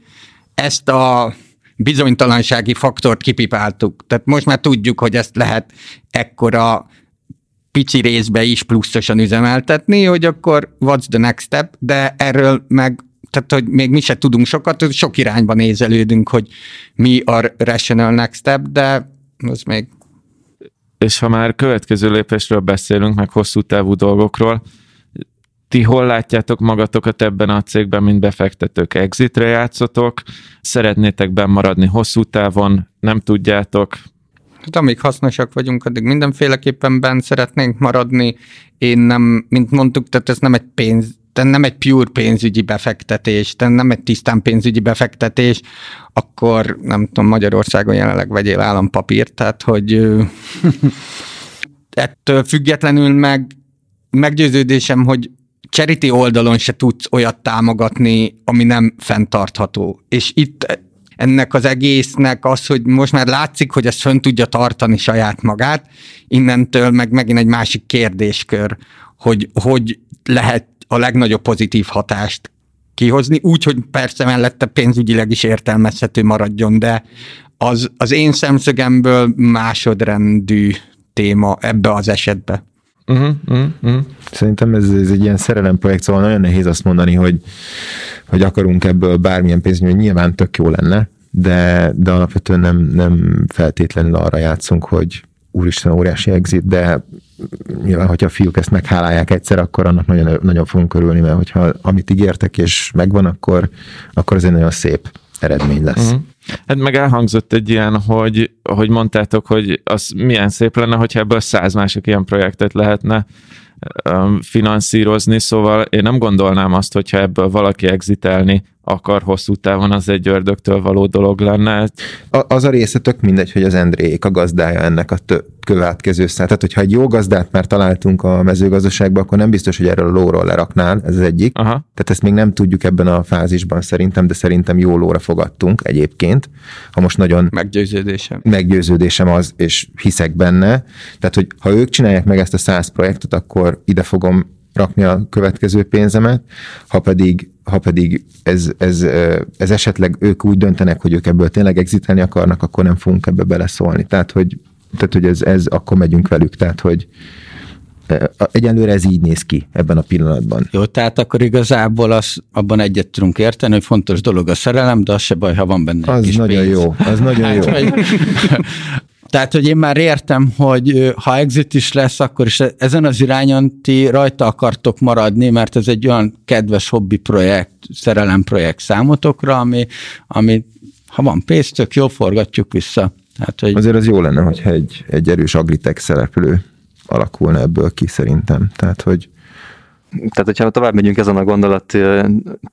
Speaker 3: ezt a bizonytalansági faktort kipipáltuk, tehát most már tudjuk, hogy ezt lehet ekkora pici részbe is pluszosan üzemeltetni, hogy akkor what's the next step, de erről meg tehát hogy még mi se tudunk sokat, sok irányba nézelődünk, hogy mi a rational next step, de az még...
Speaker 2: És ha már következő lépésről beszélünk, meg hosszú távú dolgokról, ti hol látjátok magatokat ebben a cégben, mint befektetők? Exitre játszotok? Szeretnétek maradni hosszú távon? Nem tudjátok?
Speaker 3: Hát amíg hasznosak vagyunk, addig mindenféleképpen benn szeretnénk maradni. Én nem, mint mondtuk, tehát ez nem egy pénz, te nem egy pure pénzügyi befektetés, te nem egy tisztán pénzügyi befektetés, akkor nem tudom, Magyarországon jelenleg vegyél állampapírt, tehát hogy <laughs> ettől függetlenül meg meggyőződésem, hogy charity oldalon se tudsz olyat támogatni, ami nem fenntartható. És itt ennek az egésznek az, hogy most már látszik, hogy ezt fönn tudja tartani saját magát, innentől meg megint egy másik kérdéskör, hogy hogy lehet a legnagyobb pozitív hatást kihozni, úgy, hogy persze mellette pénzügyileg is értelmezhető maradjon, de az, az én szemszögemből másodrendű téma ebbe az esetbe. Uh-huh,
Speaker 1: uh-huh. Szerintem ez, ez egy ilyen szerelemprojekt, szóval nagyon nehéz azt mondani, hogy, hogy akarunk ebből bármilyen pénzügyi, hogy nyilván tök jó lenne, de, de alapvetően nem, nem feltétlenül arra játszunk, hogy úristen óriási exit, de nyilván, hogyha a fiúk ezt meghálálják egyszer, akkor annak nagyon, nagyon fogunk örülni, mert hogyha amit ígértek és megvan, akkor, akkor ez egy nagyon szép eredmény lesz. Uh-huh.
Speaker 2: Hát meg elhangzott egy ilyen, hogy, hogy mondtátok, hogy az milyen szép lenne, hogyha ebből száz másik ilyen projektet lehetne um, finanszírozni, szóval én nem gondolnám azt, hogyha ebből valaki exitelni akar hosszú távon, az egy ördögtől való dolog lenne.
Speaker 1: A, az a része tök mindegy, hogy az Endrék a gazdája ennek a tö- következő szám. Tehát, hogyha egy jó gazdát már találtunk a mezőgazdaságban, akkor nem biztos, hogy erről a lóról leraknál, ez az egyik. Aha. Tehát ezt még nem tudjuk ebben a fázisban szerintem, de szerintem jó lóra fogadtunk egyébként. Ha most nagyon...
Speaker 3: Meggyőződésem.
Speaker 1: Meggyőződésem az, és hiszek benne. Tehát, hogy ha ők csinálják meg ezt a száz projektet, akkor ide fogom rakni a következő pénzemet, ha pedig, ha pedig ez, ez, ez esetleg ők úgy döntenek, hogy ők ebből tényleg exitelni akarnak, akkor nem fogunk ebbe beleszólni. Tehát, hogy, tehát, hogy ez, ez akkor megyünk velük. Tehát, hogy Egyelőre ez így néz ki ebben a pillanatban.
Speaker 3: Jó, tehát akkor igazából az, abban egyet tudunk érteni, hogy fontos dolog a szerelem, de az se baj, ha van benne
Speaker 1: Az
Speaker 3: kis
Speaker 1: nagyon
Speaker 3: pénz.
Speaker 1: jó, az nagyon <laughs> hát, jó.
Speaker 3: Tehát, hogy én már értem, hogy ha exit is lesz, akkor is ezen az irányon ti rajta akartok maradni, mert ez egy olyan kedves hobbi projekt, szerelem projekt számotokra, ami, ami ha van pénz, tök jó, forgatjuk vissza.
Speaker 1: Tehát, hogy... Azért az jó lenne, hogyha egy, egy erős agritek szereplő alakulna ebből ki szerintem. Tehát, hogy
Speaker 4: tehát, hogyha tovább megyünk ezen a gondolati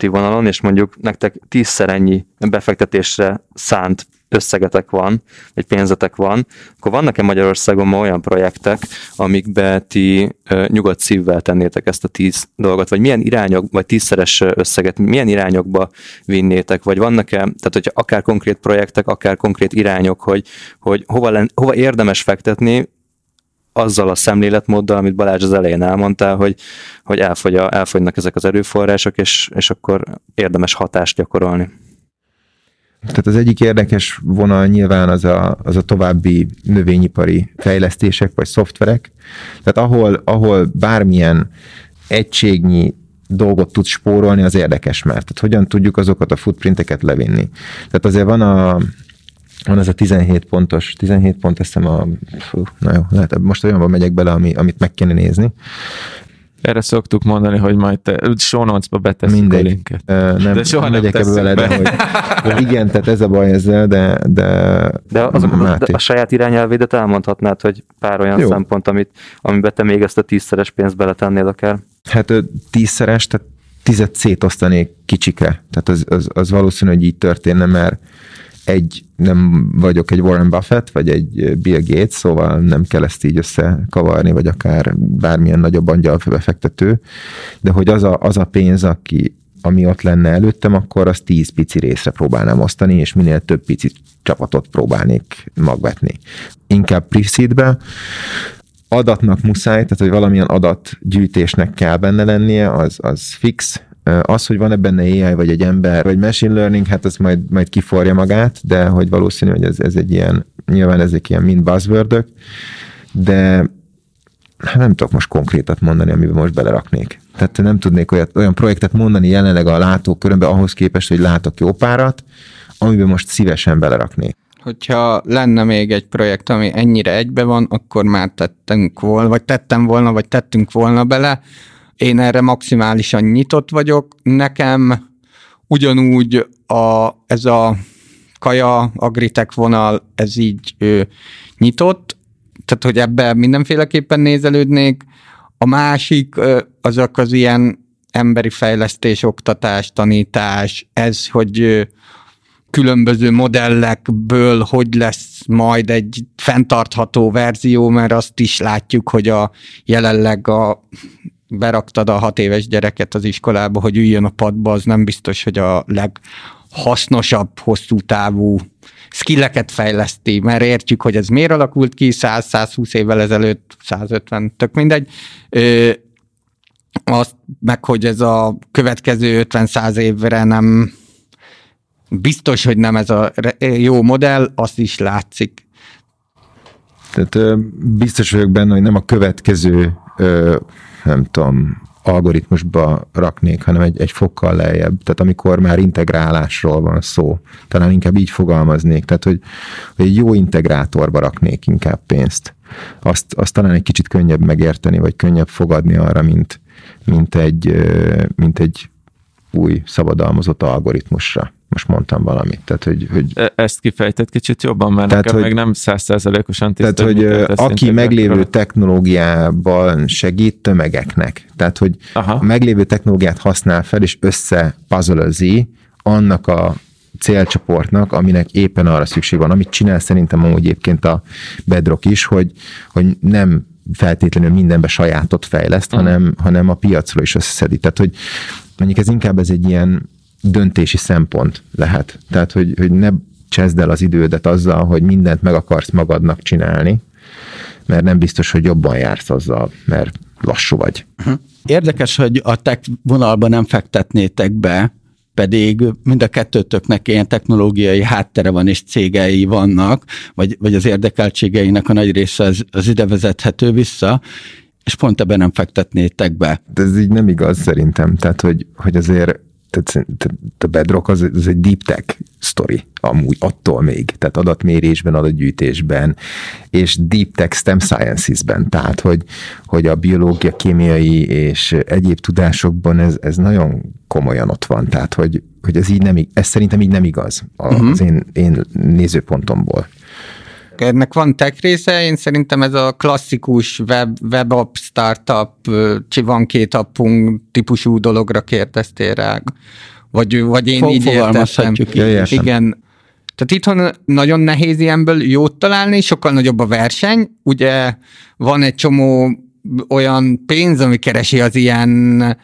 Speaker 4: vonalon, és mondjuk nektek tízszer ennyi befektetésre szánt összegetek van, egy pénzetek van, akkor vannak-e Magyarországon ma olyan projektek, amikbe ti ö, nyugodt szívvel tennétek ezt a tíz dolgot, vagy milyen irányok, vagy tízszeres összeget, milyen irányokba vinnétek, vagy vannak-e, tehát hogyha akár konkrét projektek, akár konkrét irányok, hogy, hogy hova, len, hova érdemes fektetni, azzal a szemléletmóddal, amit Balázs az elején elmondta, hogy, hogy elfogy a, elfogynak ezek az erőforrások, és, és akkor érdemes hatást gyakorolni.
Speaker 1: Tehát az egyik érdekes vonal nyilván az a, az a további növényipari fejlesztések vagy szoftverek. Tehát ahol, ahol bármilyen egységnyi dolgot tud spórolni, az érdekes már. Tehát hogyan tudjuk azokat a footprinteket levinni. Tehát azért van a, van ez a 17 pontos, 17 pont, eszem a, fú, na jó, lehet, most olyanban megyek bele, ami, amit meg kéne nézni.
Speaker 2: Erre szoktuk mondani, hogy majd te show notes-ba beteszünk
Speaker 1: Mindegy.
Speaker 2: a linket.
Speaker 1: Uh, nem, de soha nem megyek ebbe vele, de hogy, hogy igen, tehát ez a baj ezzel, de de,
Speaker 4: de, azok, de a saját irányelvédet elmondhatnád, hogy pár olyan Jó. szempont, amit, amiben te még ezt a tízszeres pénzt beletennél akár.
Speaker 1: Hát tízszeres, tehát tizet szétosztanék kicsike. Tehát az, az, az valószínű, hogy így történne, mert egy, nem vagyok egy Warren Buffett, vagy egy Bill Gates, szóval nem kell ezt így összekavarni, vagy akár bármilyen nagyobb angyal befektető, de hogy az a, az a pénz, aki, ami ott lenne előttem, akkor az tíz pici részre próbálnám osztani, és minél több pici csapatot próbálnék magvetni. Inkább pre adatnak muszáj, tehát hogy valamilyen adatgyűjtésnek kell benne lennie, az, az fix, az, hogy van-e benne AI, vagy egy ember, vagy machine learning, hát az majd, majd kiforja magát, de hogy valószínű, hogy ez, ez egy ilyen, nyilván ezek ilyen mind buzzword de hát nem tudok most konkrétat mondani, amiben most beleraknék. Tehát nem tudnék olyat, olyan projektet mondani jelenleg a látókörömben ahhoz képest, hogy látok jó párat, amiben most szívesen beleraknék.
Speaker 3: Hogyha lenne még egy projekt, ami ennyire egybe van, akkor már tettünk volna, vagy tettem volna, vagy tettünk volna bele, én erre maximálisan nyitott vagyok. Nekem ugyanúgy a, ez a kaja, agritek vonal, ez így ő, nyitott, tehát hogy ebbe mindenféleképpen nézelődnék. A másik azok az ilyen emberi fejlesztés, oktatás, tanítás, ez, hogy különböző modellekből hogy lesz majd egy fenntartható verzió, mert azt is látjuk, hogy a jelenleg a beraktad a hat éves gyereket az iskolába, hogy üljön a padba, az nem biztos, hogy a leghasznosabb, hosszú távú skilleket fejleszti, mert értjük, hogy ez miért alakult ki 100-120 évvel ezelőtt, 150, tök mindegy. Ö, azt meg, hogy ez a következő 50-100 évre nem biztos, hogy nem ez a jó modell, azt is látszik.
Speaker 1: Tehát biztos vagyok benne, hogy nem a következő nem tudom, algoritmusba raknék, hanem egy, egy fokkal lejjebb. Tehát amikor már integrálásról van szó, talán inkább így fogalmaznék. Tehát, hogy, hogy egy jó integrátorba raknék inkább pénzt. Azt, azt talán egy kicsit könnyebb megérteni, vagy könnyebb fogadni arra, mint, mint, egy, mint egy új szabadalmazott algoritmusra most mondtam valamit. Tehát, hogy, hogy
Speaker 2: e, Ezt kifejtett kicsit jobban, mert tehát, nekem hogy, meg nem százszerzelékosan
Speaker 1: tiszta. Tehát, hogy aki meglévő technológiában segít tömegeknek, tehát, hogy Aha. a meglévő technológiát használ fel, és össze annak a célcsoportnak, aminek éppen arra szükség van. Amit csinál szerintem amúgy egyébként a Bedrock is, hogy, hogy nem feltétlenül mindenbe sajátot fejleszt, uh-huh. hanem, hanem a piacról is összeszedi. Tehát, hogy mondjuk ez inkább ez egy ilyen döntési szempont lehet. Tehát, hogy, hogy ne csezd el az idődet azzal, hogy mindent meg akarsz magadnak csinálni, mert nem biztos, hogy jobban jársz azzal, mert lassú vagy. Uh-huh.
Speaker 5: Érdekes, hogy a tech vonalban nem fektetnétek be, pedig mind a kettőtöknek ilyen technológiai háttere van, és cégei vannak, vagy, vagy az érdekeltségeinek a nagy része az, az ide vezethető vissza, és pont ebben nem fektetnétek be.
Speaker 1: De ez így nem igaz szerintem, tehát hogy, hogy azért tehát, a Bedrock az, az egy deep tech sztori, amúgy attól még, tehát adatmérésben, adatgyűjtésben, és deep tech STEM sciences-ben, tehát hogy, hogy a biológia, kémiai és egyéb tudásokban ez, ez nagyon komolyan ott van, tehát hogy, hogy ez így nem, ez szerintem így nem igaz az uh-huh. én, én nézőpontomból
Speaker 3: ennek van tech része, én szerintem ez a klasszikus web, web app, startup, чи van két appunk típusú dologra kérdeztél rá. Vagy, vagy én Fog, így értettem. Igen. Tehát itthon nagyon nehéz ilyenből jót találni, sokkal nagyobb a verseny. Ugye van egy csomó olyan pénz, ami keresi az ilyen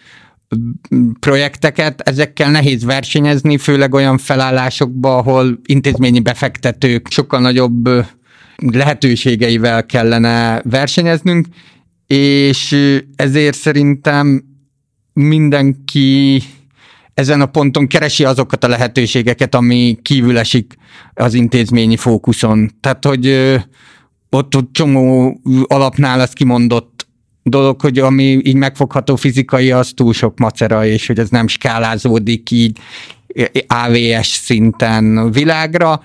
Speaker 3: projekteket, ezekkel nehéz versenyezni, főleg olyan felállásokba, ahol intézményi befektetők sokkal nagyobb lehetőségeivel kellene versenyeznünk, és ezért szerintem mindenki ezen a ponton keresi azokat a lehetőségeket, ami kívül esik az intézményi fókuszon. Tehát, hogy ott, ott csomó alapnál az kimondott dolog, hogy ami így megfogható fizikai, az túl sok macera, és hogy ez nem skálázódik így AVS szinten világra,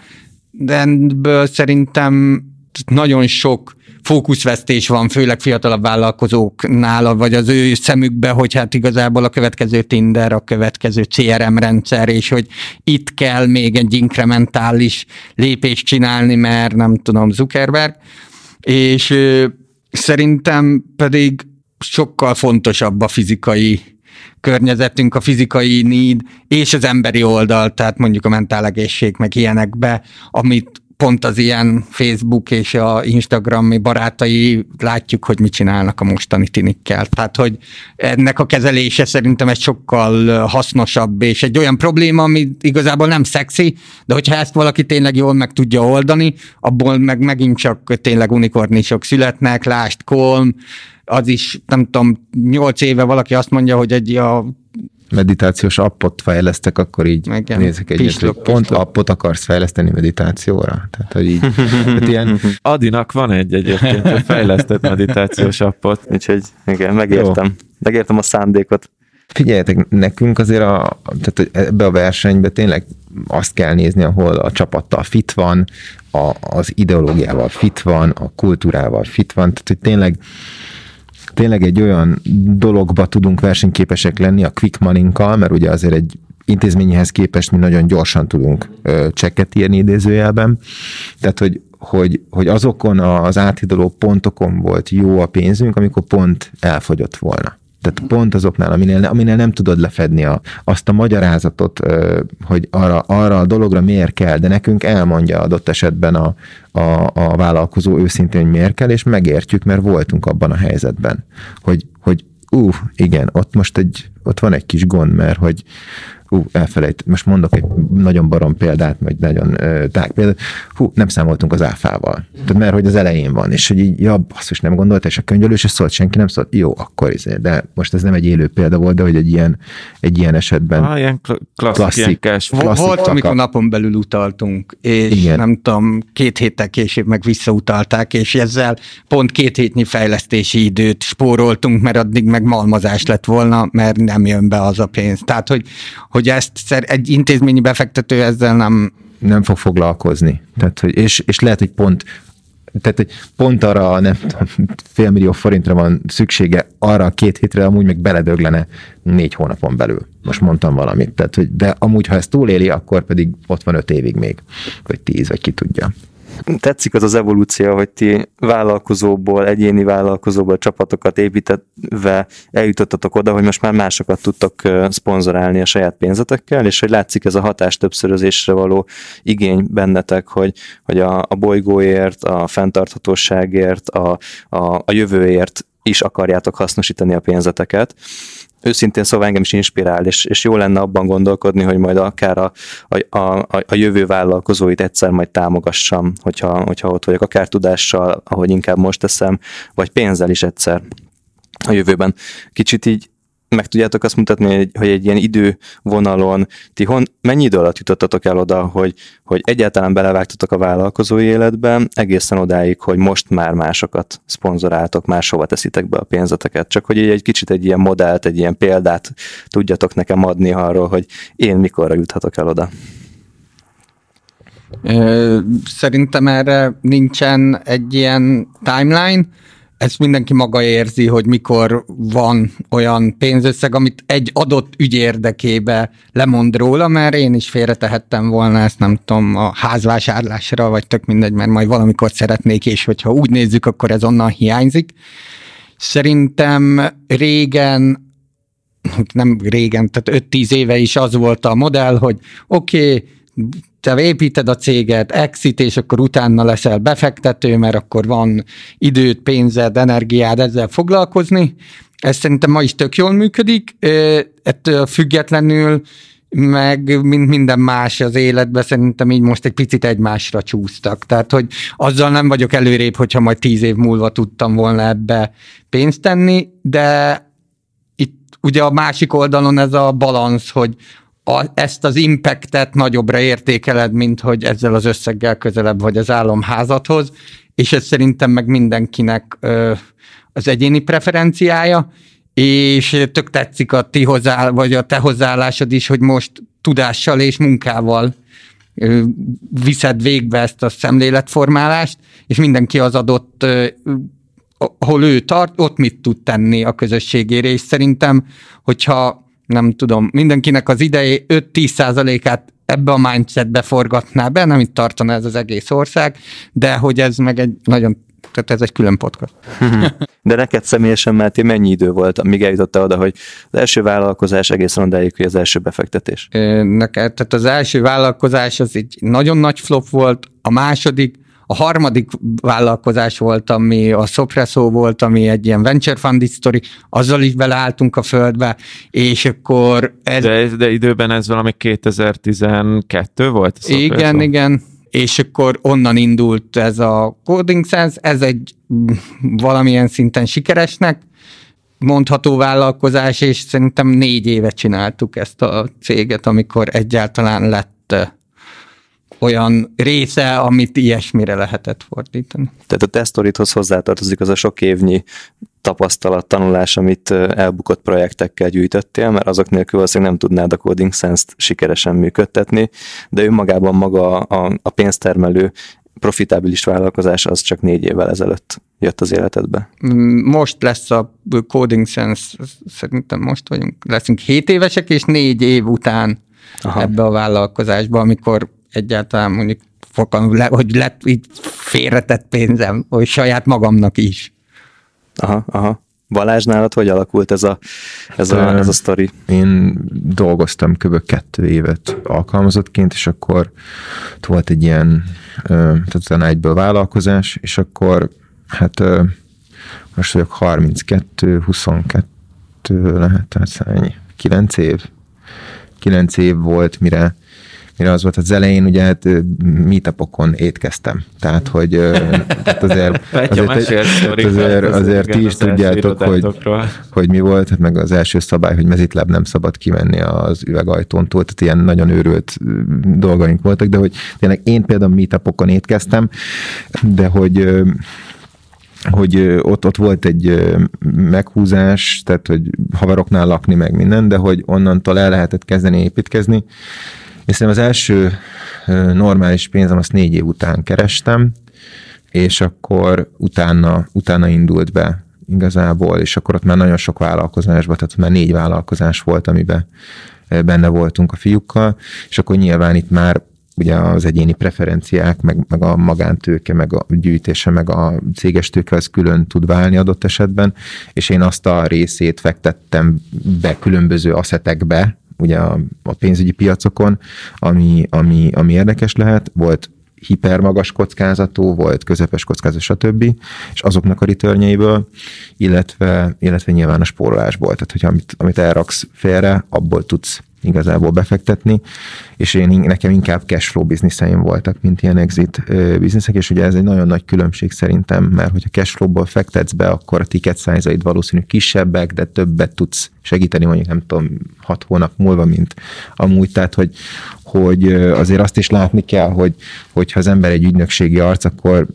Speaker 3: de ebből szerintem nagyon sok fókuszvesztés van, főleg fiatalabb vállalkozóknál, vagy az ő szemükbe, hogy hát igazából a következő Tinder, a következő CRM rendszer, és hogy itt kell még egy inkrementális lépést csinálni, mert nem tudom, Zuckerberg, és szerintem pedig sokkal fontosabb a fizikai környezetünk, a fizikai need és az emberi oldal, tehát mondjuk a mentálegészség meg ilyenekbe, amit pont az ilyen Facebook és a Instagrami barátai látjuk, hogy mit csinálnak a mostani tinikkel. Tehát, hogy ennek a kezelése szerintem egy sokkal hasznosabb, és egy olyan probléma, ami igazából nem szexi, de hogyha ezt valaki tényleg jól meg tudja oldani, abból meg megint csak tényleg unikornisok születnek, lást Kolm, az is, nem tudom, nyolc éve valaki azt mondja, hogy egy a
Speaker 1: meditációs appot fejlesztek, akkor így Igen, nézek egyet, hogy pont appot akarsz fejleszteni meditációra. Tehát, hogy így, <laughs>
Speaker 2: tehát ilyen... Adinak van egy egyébként fejlesztett meditációs appot.
Speaker 4: Úgyhogy igen, megértem. Jó. Megértem a szándékot.
Speaker 1: Figyeljetek, nekünk azért a, tehát ebbe a versenybe tényleg azt kell nézni, ahol a csapattal fit van, a, az ideológiával fit van, a kultúrával fit van, tehát hogy tényleg tényleg egy olyan dologba tudunk versenyképesek lenni a quick money-nkkal, mert ugye azért egy intézményhez képest mi nagyon gyorsan tudunk ö, csekket írni idézőjelben. Tehát, hogy, hogy, hogy azokon az áthidaló pontokon volt jó a pénzünk, amikor pont elfogyott volna. Tehát pont azoknál, aminél, aminél nem tudod lefedni a, azt a magyarázatot, hogy arra, arra a dologra miért kell, de nekünk elmondja adott esetben a, a, a vállalkozó őszintén, hogy miért kell, és megértjük, mert voltunk abban a helyzetben, hogy, hogy ú, igen, ott most egy, ott van egy kis gond, mert hogy hú, elfelejt, most mondok egy nagyon barom példát, vagy nagyon tág példát, hú, nem számoltunk az áfával. Tehát mert hogy az elején van, és hogy így, ja, basszus, nem gondolta, és a könyvelő se szólt, senki nem szólt, jó, akkor izé, de most ez nem egy élő példa volt, de hogy egy ilyen, egy ilyen esetben
Speaker 2: ah, ilyen klasszik, klasszik,
Speaker 3: klasszik, klasszik Volt, amikor napon belül utaltunk, és Igen. nem tudom, két héttel később meg visszautalták, és ezzel pont két hétnyi fejlesztési időt spóroltunk, mert addig meg malmazás lett volna, mert nem jön be az a pénz. Tehát, hogy, hogy hogy ezt egy intézményi befektető ezzel nem...
Speaker 1: Nem fog foglalkozni. Tehát, hogy, és, és lehet, hogy pont tehát hogy pont arra nem tudom, félmillió forintra van szüksége, arra a két hétre amúgy meg beledöglene négy hónapon belül. Most mondtam valamit. Tehát, hogy, de amúgy, ha ezt túléli, akkor pedig ott van öt évig még, vagy tíz, vagy ki tudja.
Speaker 4: Tetszik az az evolúció, hogy ti vállalkozóból, egyéni vállalkozóból csapatokat építve eljutottatok oda, hogy most már másokat tudtok szponzorálni a saját pénzetekkel, és hogy látszik ez a hatás többszörözésre való igény bennetek, hogy, hogy a, a bolygóért, a fenntarthatóságért, a, a, a jövőért is akarjátok hasznosítani a pénzeteket őszintén szóval engem is inspirál, és, és jó lenne abban gondolkodni, hogy majd akár a, a, a, a jövő vállalkozóit egyszer majd támogassam, hogyha, hogyha ott vagyok, akár tudással, ahogy inkább most teszem, vagy pénzzel is egyszer a jövőben. Kicsit így meg tudjátok azt mutatni, hogy, egy ilyen idővonalon ti hon, mennyi idő alatt jutottatok el oda, hogy, hogy egyáltalán belevágtatok a vállalkozói életbe, egészen odáig, hogy most már másokat szponzoráltok, máshova teszitek be a pénzeteket. Csak hogy egy kicsit egy ilyen modellt, egy ilyen példát tudjatok nekem adni arról, hogy én mikorra juthatok el oda.
Speaker 3: Szerintem erre nincsen egy ilyen timeline, ezt mindenki maga érzi, hogy mikor van olyan pénzösszeg, amit egy adott ügy érdekébe lemond róla, mert én is félretehettem volna ezt, nem tudom, a házvásárlásra, vagy tök mindegy, mert majd valamikor szeretnék, és hogyha úgy nézzük, akkor ez onnan hiányzik. Szerintem régen nem régen, tehát 5-10 éve is az volt a modell, hogy oké, okay, te építed a céget, exit, és akkor utána leszel befektető, mert akkor van időt, pénzed, energiád ezzel foglalkozni. Ez szerintem ma is tök jól működik, ettől függetlenül meg mint minden más az életben, szerintem így most egy picit egymásra csúsztak. Tehát, hogy azzal nem vagyok előrébb, hogyha majd tíz év múlva tudtam volna ebbe pénzt tenni, de itt ugye a másik oldalon ez a balansz, hogy a, ezt az impactet nagyobbra értékeled, mint hogy ezzel az összeggel közelebb vagy az álomházathoz, és ez szerintem meg mindenkinek ö, az egyéni preferenciája, és tök tetszik a ti hozzá, vagy a te hozzáállásod is, hogy most tudással és munkával ö, viszed végbe ezt a szemléletformálást, és mindenki az adott ö, ahol ő tart, ott mit tud tenni a közösségére, és szerintem, hogyha nem tudom, mindenkinek az idei 5-10 százalékát ebbe a mindsetbe forgatná be, nem itt tartana ez az egész ország, de hogy ez meg egy nagyon tehát ez egy külön podcast. <laughs>
Speaker 4: De neked személyesen, Máté, mennyi idő volt, amíg eljutotta oda, hogy az első vállalkozás egészen odáig, hogy az első befektetés?
Speaker 3: Neked, tehát az első vállalkozás az egy nagyon nagy flop volt, a második a harmadik vállalkozás volt, ami a Sopresso volt, ami egy ilyen venture fund story, azzal is beleálltunk a földbe, és akkor...
Speaker 2: Ez... De, de időben ez valami 2012 volt?
Speaker 3: A igen, igen, és akkor onnan indult ez a Coding Sense, ez egy valamilyen szinten sikeresnek mondható vállalkozás, és szerintem négy éve csináltuk ezt a céget, amikor egyáltalán lett olyan része, amit ilyesmire lehetett fordítani.
Speaker 4: Tehát a tesztorithoz hozzátartozik az a sok évnyi tapasztalat, tanulás, amit elbukott projektekkel gyűjtöttél, mert azok nélkül valószínűleg nem tudnád a Coding Sense-t sikeresen működtetni, de önmagában maga a, a pénztermelő profitábilis vállalkozás az csak négy évvel ezelőtt jött az életedbe?
Speaker 3: Most lesz a Coding Sense, szerintem most vagyunk, leszünk hét évesek, és négy év után Aha. ebbe a vállalkozásba, amikor egyáltalán mondjuk fokan, le, hogy lett így félretett pénzem, hogy saját magamnak is.
Speaker 4: Aha, aha. Balázs, nálad hogy alakult ez a, ez a, ez a sztori?
Speaker 1: Én dolgoztam kb. kettő évet alkalmazottként, és akkor volt egy ilyen, tehát utána egyből vállalkozás, és akkor hát most vagyok 32, 22 lehet, tehát ennyi, 9 év. 9 év volt, mire mire az volt az elején, ugye hát meetupokon étkeztem. Tehát, hogy tehát azért, <laughs> azért, azért, azért, azért ti is tudjátok, hogy, hogy mi volt, hát meg az első szabály, hogy mezitláb nem szabad kimenni az üvegajtón túl, tehát ilyen nagyon őrült dolgaink voltak, de hogy tényleg én például meetupokon étkeztem, de hogy hogy ott, ott volt egy meghúzás, tehát hogy haveroknál lakni meg minden, de hogy onnantól el lehetett kezdeni építkezni, és szerintem az első normális pénzem azt négy év után kerestem, és akkor utána, utána indult be igazából, és akkor ott már nagyon sok vállalkozásban, tehát már négy vállalkozás volt, amiben benne voltunk a fiúkkal, és akkor nyilván itt már ugye az egyéni preferenciák, meg, meg a magántőke, meg a gyűjtése, meg a céges tőke az külön tud válni adott esetben, és én azt a részét fektettem be különböző aszetekbe, ugye a, a pénzügyi piacokon, ami, ami, ami érdekes lehet. Volt hipermagas kockázatú, volt közepes kockázat, stb. És azoknak a ritörnyeiből, illetve, illetve nyilván a spórolásból. Tehát, hogyha amit, amit elraksz félre, abból tudsz igazából befektetni, és én, nekem inkább cashflow bizniszeim voltak, mint ilyen exit bizniszek, és ugye ez egy nagyon nagy különbség szerintem, mert hogyha cashflow-ból fektetsz be, akkor a ticket size valószínű kisebbek, de többet tudsz segíteni mondjuk nem tudom, hat hónap múlva, mint amúgy, tehát hogy, hogy azért azt is látni kell, hogy hogyha az ember egy ügynökségi arc, akkor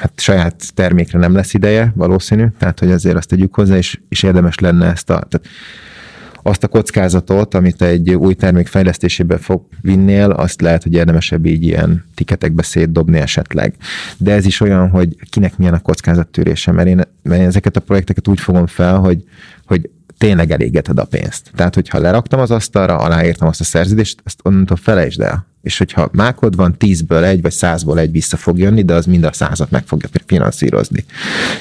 Speaker 1: hát saját termékre nem lesz ideje, valószínű, tehát hogy azért azt tegyük hozzá, és, és érdemes lenne ezt a, tehát azt a kockázatot, amit egy új termék fejlesztésébe fog vinnél, azt lehet, hogy érdemesebb így ilyen tiketekbe szétdobni esetleg. De ez is olyan, hogy kinek milyen a kockázattörése, mert én, mert én ezeket a projekteket úgy fogom fel, hogy, hogy tényleg elégeted a pénzt. Tehát, hogyha leraktam az asztalra, aláírtam azt a szerződést, ezt onnantól felejtsd el. És hogyha mákod van, tízből egy, vagy százból egy vissza fog jönni, de az mind a százat meg fogja finanszírozni.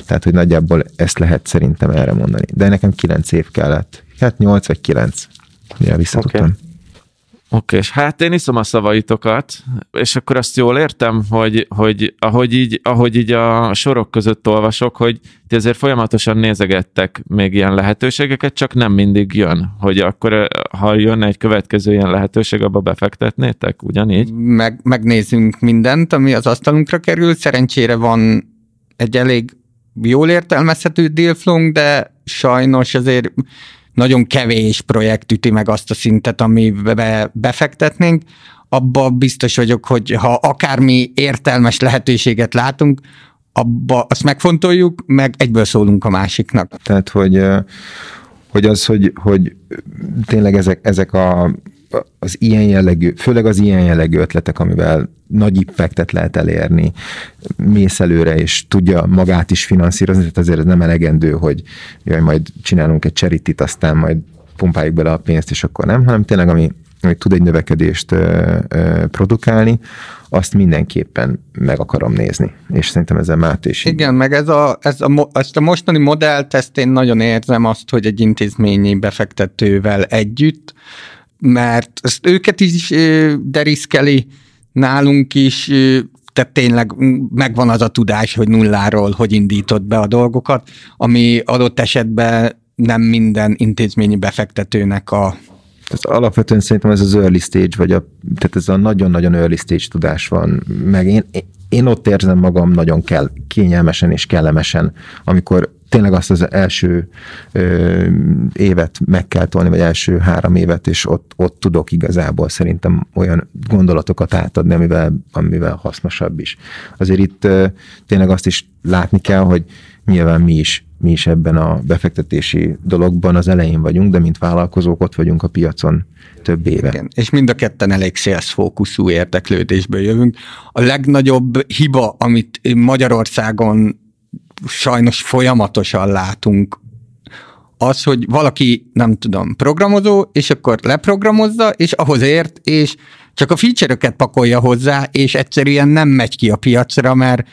Speaker 1: Tehát, hogy nagyjából ezt lehet szerintem erre mondani. De nekem kilenc év kellett Hát 8 vagy 9. Ja, visszatudtam. Okay.
Speaker 2: Oké, okay, és hát én iszom a szavaitokat, és akkor azt jól értem, hogy, hogy ahogy, így, ahogy így a sorok között olvasok, hogy ti azért folyamatosan nézegettek még ilyen lehetőségeket, csak nem mindig jön. Hogy akkor, ha jön egy következő ilyen lehetőség, abba befektetnétek, ugyanígy?
Speaker 3: Meg, megnézzünk mindent, ami az asztalunkra kerül. Szerencsére van egy elég jól értelmezhető dealflow de sajnos azért nagyon kevés projekt üti meg azt a szintet, amibe befektetnénk, abba biztos vagyok, hogy ha akármi értelmes lehetőséget látunk, abba azt megfontoljuk, meg egyből szólunk a másiknak.
Speaker 1: Tehát, hogy, hogy az, hogy, hogy tényleg ezek, ezek a az ilyen jellegű, főleg az ilyen jellegű ötletek, amivel nagy impactet lehet elérni, mész előre, és tudja magát is finanszírozni, tehát azért ez nem elegendő, hogy jaj, majd csinálunk egy charitit, aztán majd pumpáljuk bele a pénzt, és akkor nem, hanem tényleg, ami, ami tud egy növekedést ö, ö, produkálni, azt mindenképpen meg akarom nézni. És szerintem ezzel Máté is.
Speaker 3: Igen, meg ez a, ez a, ezt a mostani modellt, ezt én nagyon érzem azt, hogy egy intézményi befektetővel együtt mert ezt őket is deriszkeli, nálunk is, tehát tényleg megvan az a tudás, hogy nulláról hogy indított be a dolgokat, ami adott esetben nem minden intézményi befektetőnek a
Speaker 1: ez alapvetően szerintem ez az early stage, vagy a, tehát ez a nagyon-nagyon early stage tudás van, meg én, én ott érzem magam nagyon kell, kényelmesen és kellemesen, amikor tényleg azt az első ö, évet meg kell tolni, vagy első három évet, és ott, ott tudok igazából szerintem olyan gondolatokat átadni, amivel, amivel hasznosabb is. Azért itt ö, tényleg azt is látni kell, hogy nyilván mi is, mi is ebben a befektetési dologban az elején vagyunk, de mint vállalkozók ott vagyunk a piacon több éve. Igen,
Speaker 3: és mind a ketten elég szélszfókuszú érdeklődésből jövünk. A legnagyobb hiba, amit Magyarországon sajnos folyamatosan látunk. Az, hogy valaki, nem tudom, programozó, és akkor leprogramozza, és ahhoz ért, és csak a feature-öket pakolja hozzá, és egyszerűen nem megy ki a piacra, mert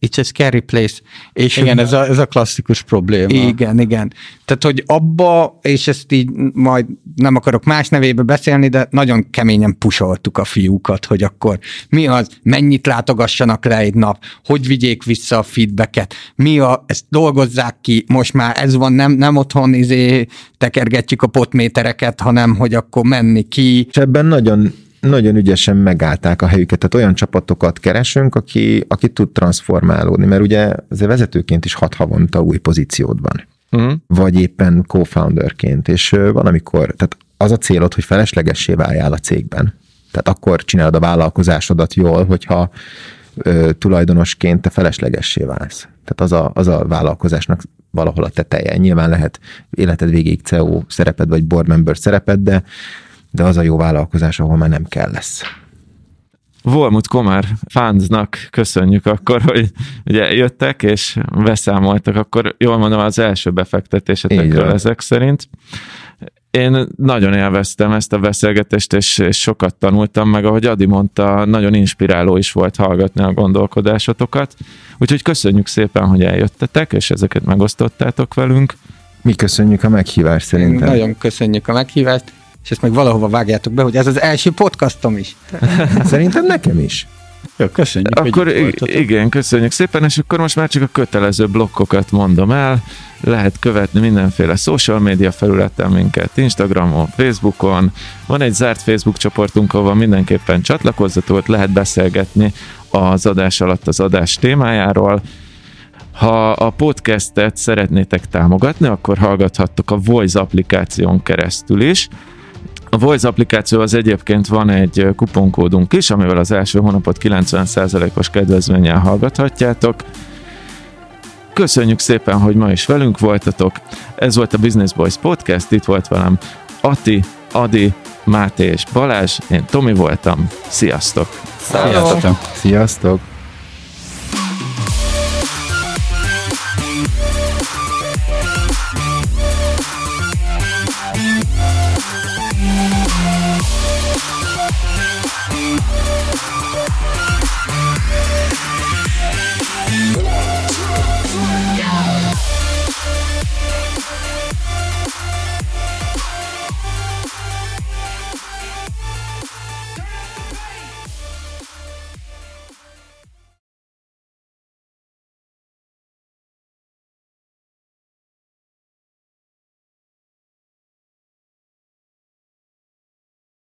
Speaker 3: It's a scary place.
Speaker 5: És igen, ez a, ez a klasszikus probléma.
Speaker 3: Igen, igen. Tehát, hogy abba, és ezt így majd nem akarok más nevébe beszélni, de nagyon keményen pusoltuk a fiúkat, hogy akkor mi az, mennyit látogassanak le egy nap, hogy vigyék vissza a feedbacket, mi a, ezt dolgozzák ki, most már ez van, nem, nem otthon izé tekergetjük a potmétereket, hanem hogy akkor menni ki.
Speaker 1: És ebben nagyon nagyon ügyesen megállták a helyüket, tehát olyan csapatokat keresünk, aki, aki tud transformálódni, mert ugye azért vezetőként is hat havonta új pozíciód van. Uh-huh. Vagy éppen co-founderként, és van amikor, tehát az a célod, hogy feleslegessé váljál a cégben. Tehát akkor csinálod a vállalkozásodat jól, hogyha ö, tulajdonosként te feleslegessé válsz. Tehát az a, az a vállalkozásnak valahol a teteje. Nyilván lehet életed végéig CEO szereped, vagy board member szereped, de de az a jó vállalkozás, ahol már nem kell lesz.
Speaker 2: Volmut Komár Fánznak köszönjük akkor, hogy ugye jöttek és beszámoltak, akkor jól mondom, az első befektetésetekről ezek szerint. én nagyon élveztem ezt a beszélgetést, és, és sokat tanultam meg, ahogy Adi mondta, nagyon inspiráló is volt hallgatni a gondolkodásotokat. Úgyhogy köszönjük szépen, hogy eljöttetek, és ezeket megosztottátok velünk.
Speaker 1: Mi köszönjük a meghívást szerintem.
Speaker 5: Nagyon köszönjük a meghívást, és ezt meg valahova vágjátok be, hogy ez az első podcastom is. <laughs>
Speaker 1: szerintem nekem is.
Speaker 3: Jó, köszönjük.
Speaker 2: Akkor igen, köszönjük szépen, és akkor most már csak a kötelező blokkokat mondom el. Lehet követni mindenféle social média felületen minket, Instagramon, Facebookon. Van egy zárt Facebook csoportunk, ahol mindenképpen csatlakozzatok, lehet beszélgetni az adás alatt az adás témájáról. Ha a podcastet szeretnétek támogatni, akkor hallgathattok a Voice applikáción keresztül is. A Voice applikáció az egyébként van egy kuponkódunk is, amivel az első hónapot 90%-os kedvezménnyel hallgathatjátok. Köszönjük szépen, hogy ma is velünk voltatok. Ez volt a Business Boys Podcast, itt volt velem Ati, Adi, Máté és Balázs, én Tomi voltam. Sziasztok!
Speaker 3: Sziasztok!
Speaker 1: Sziasztok!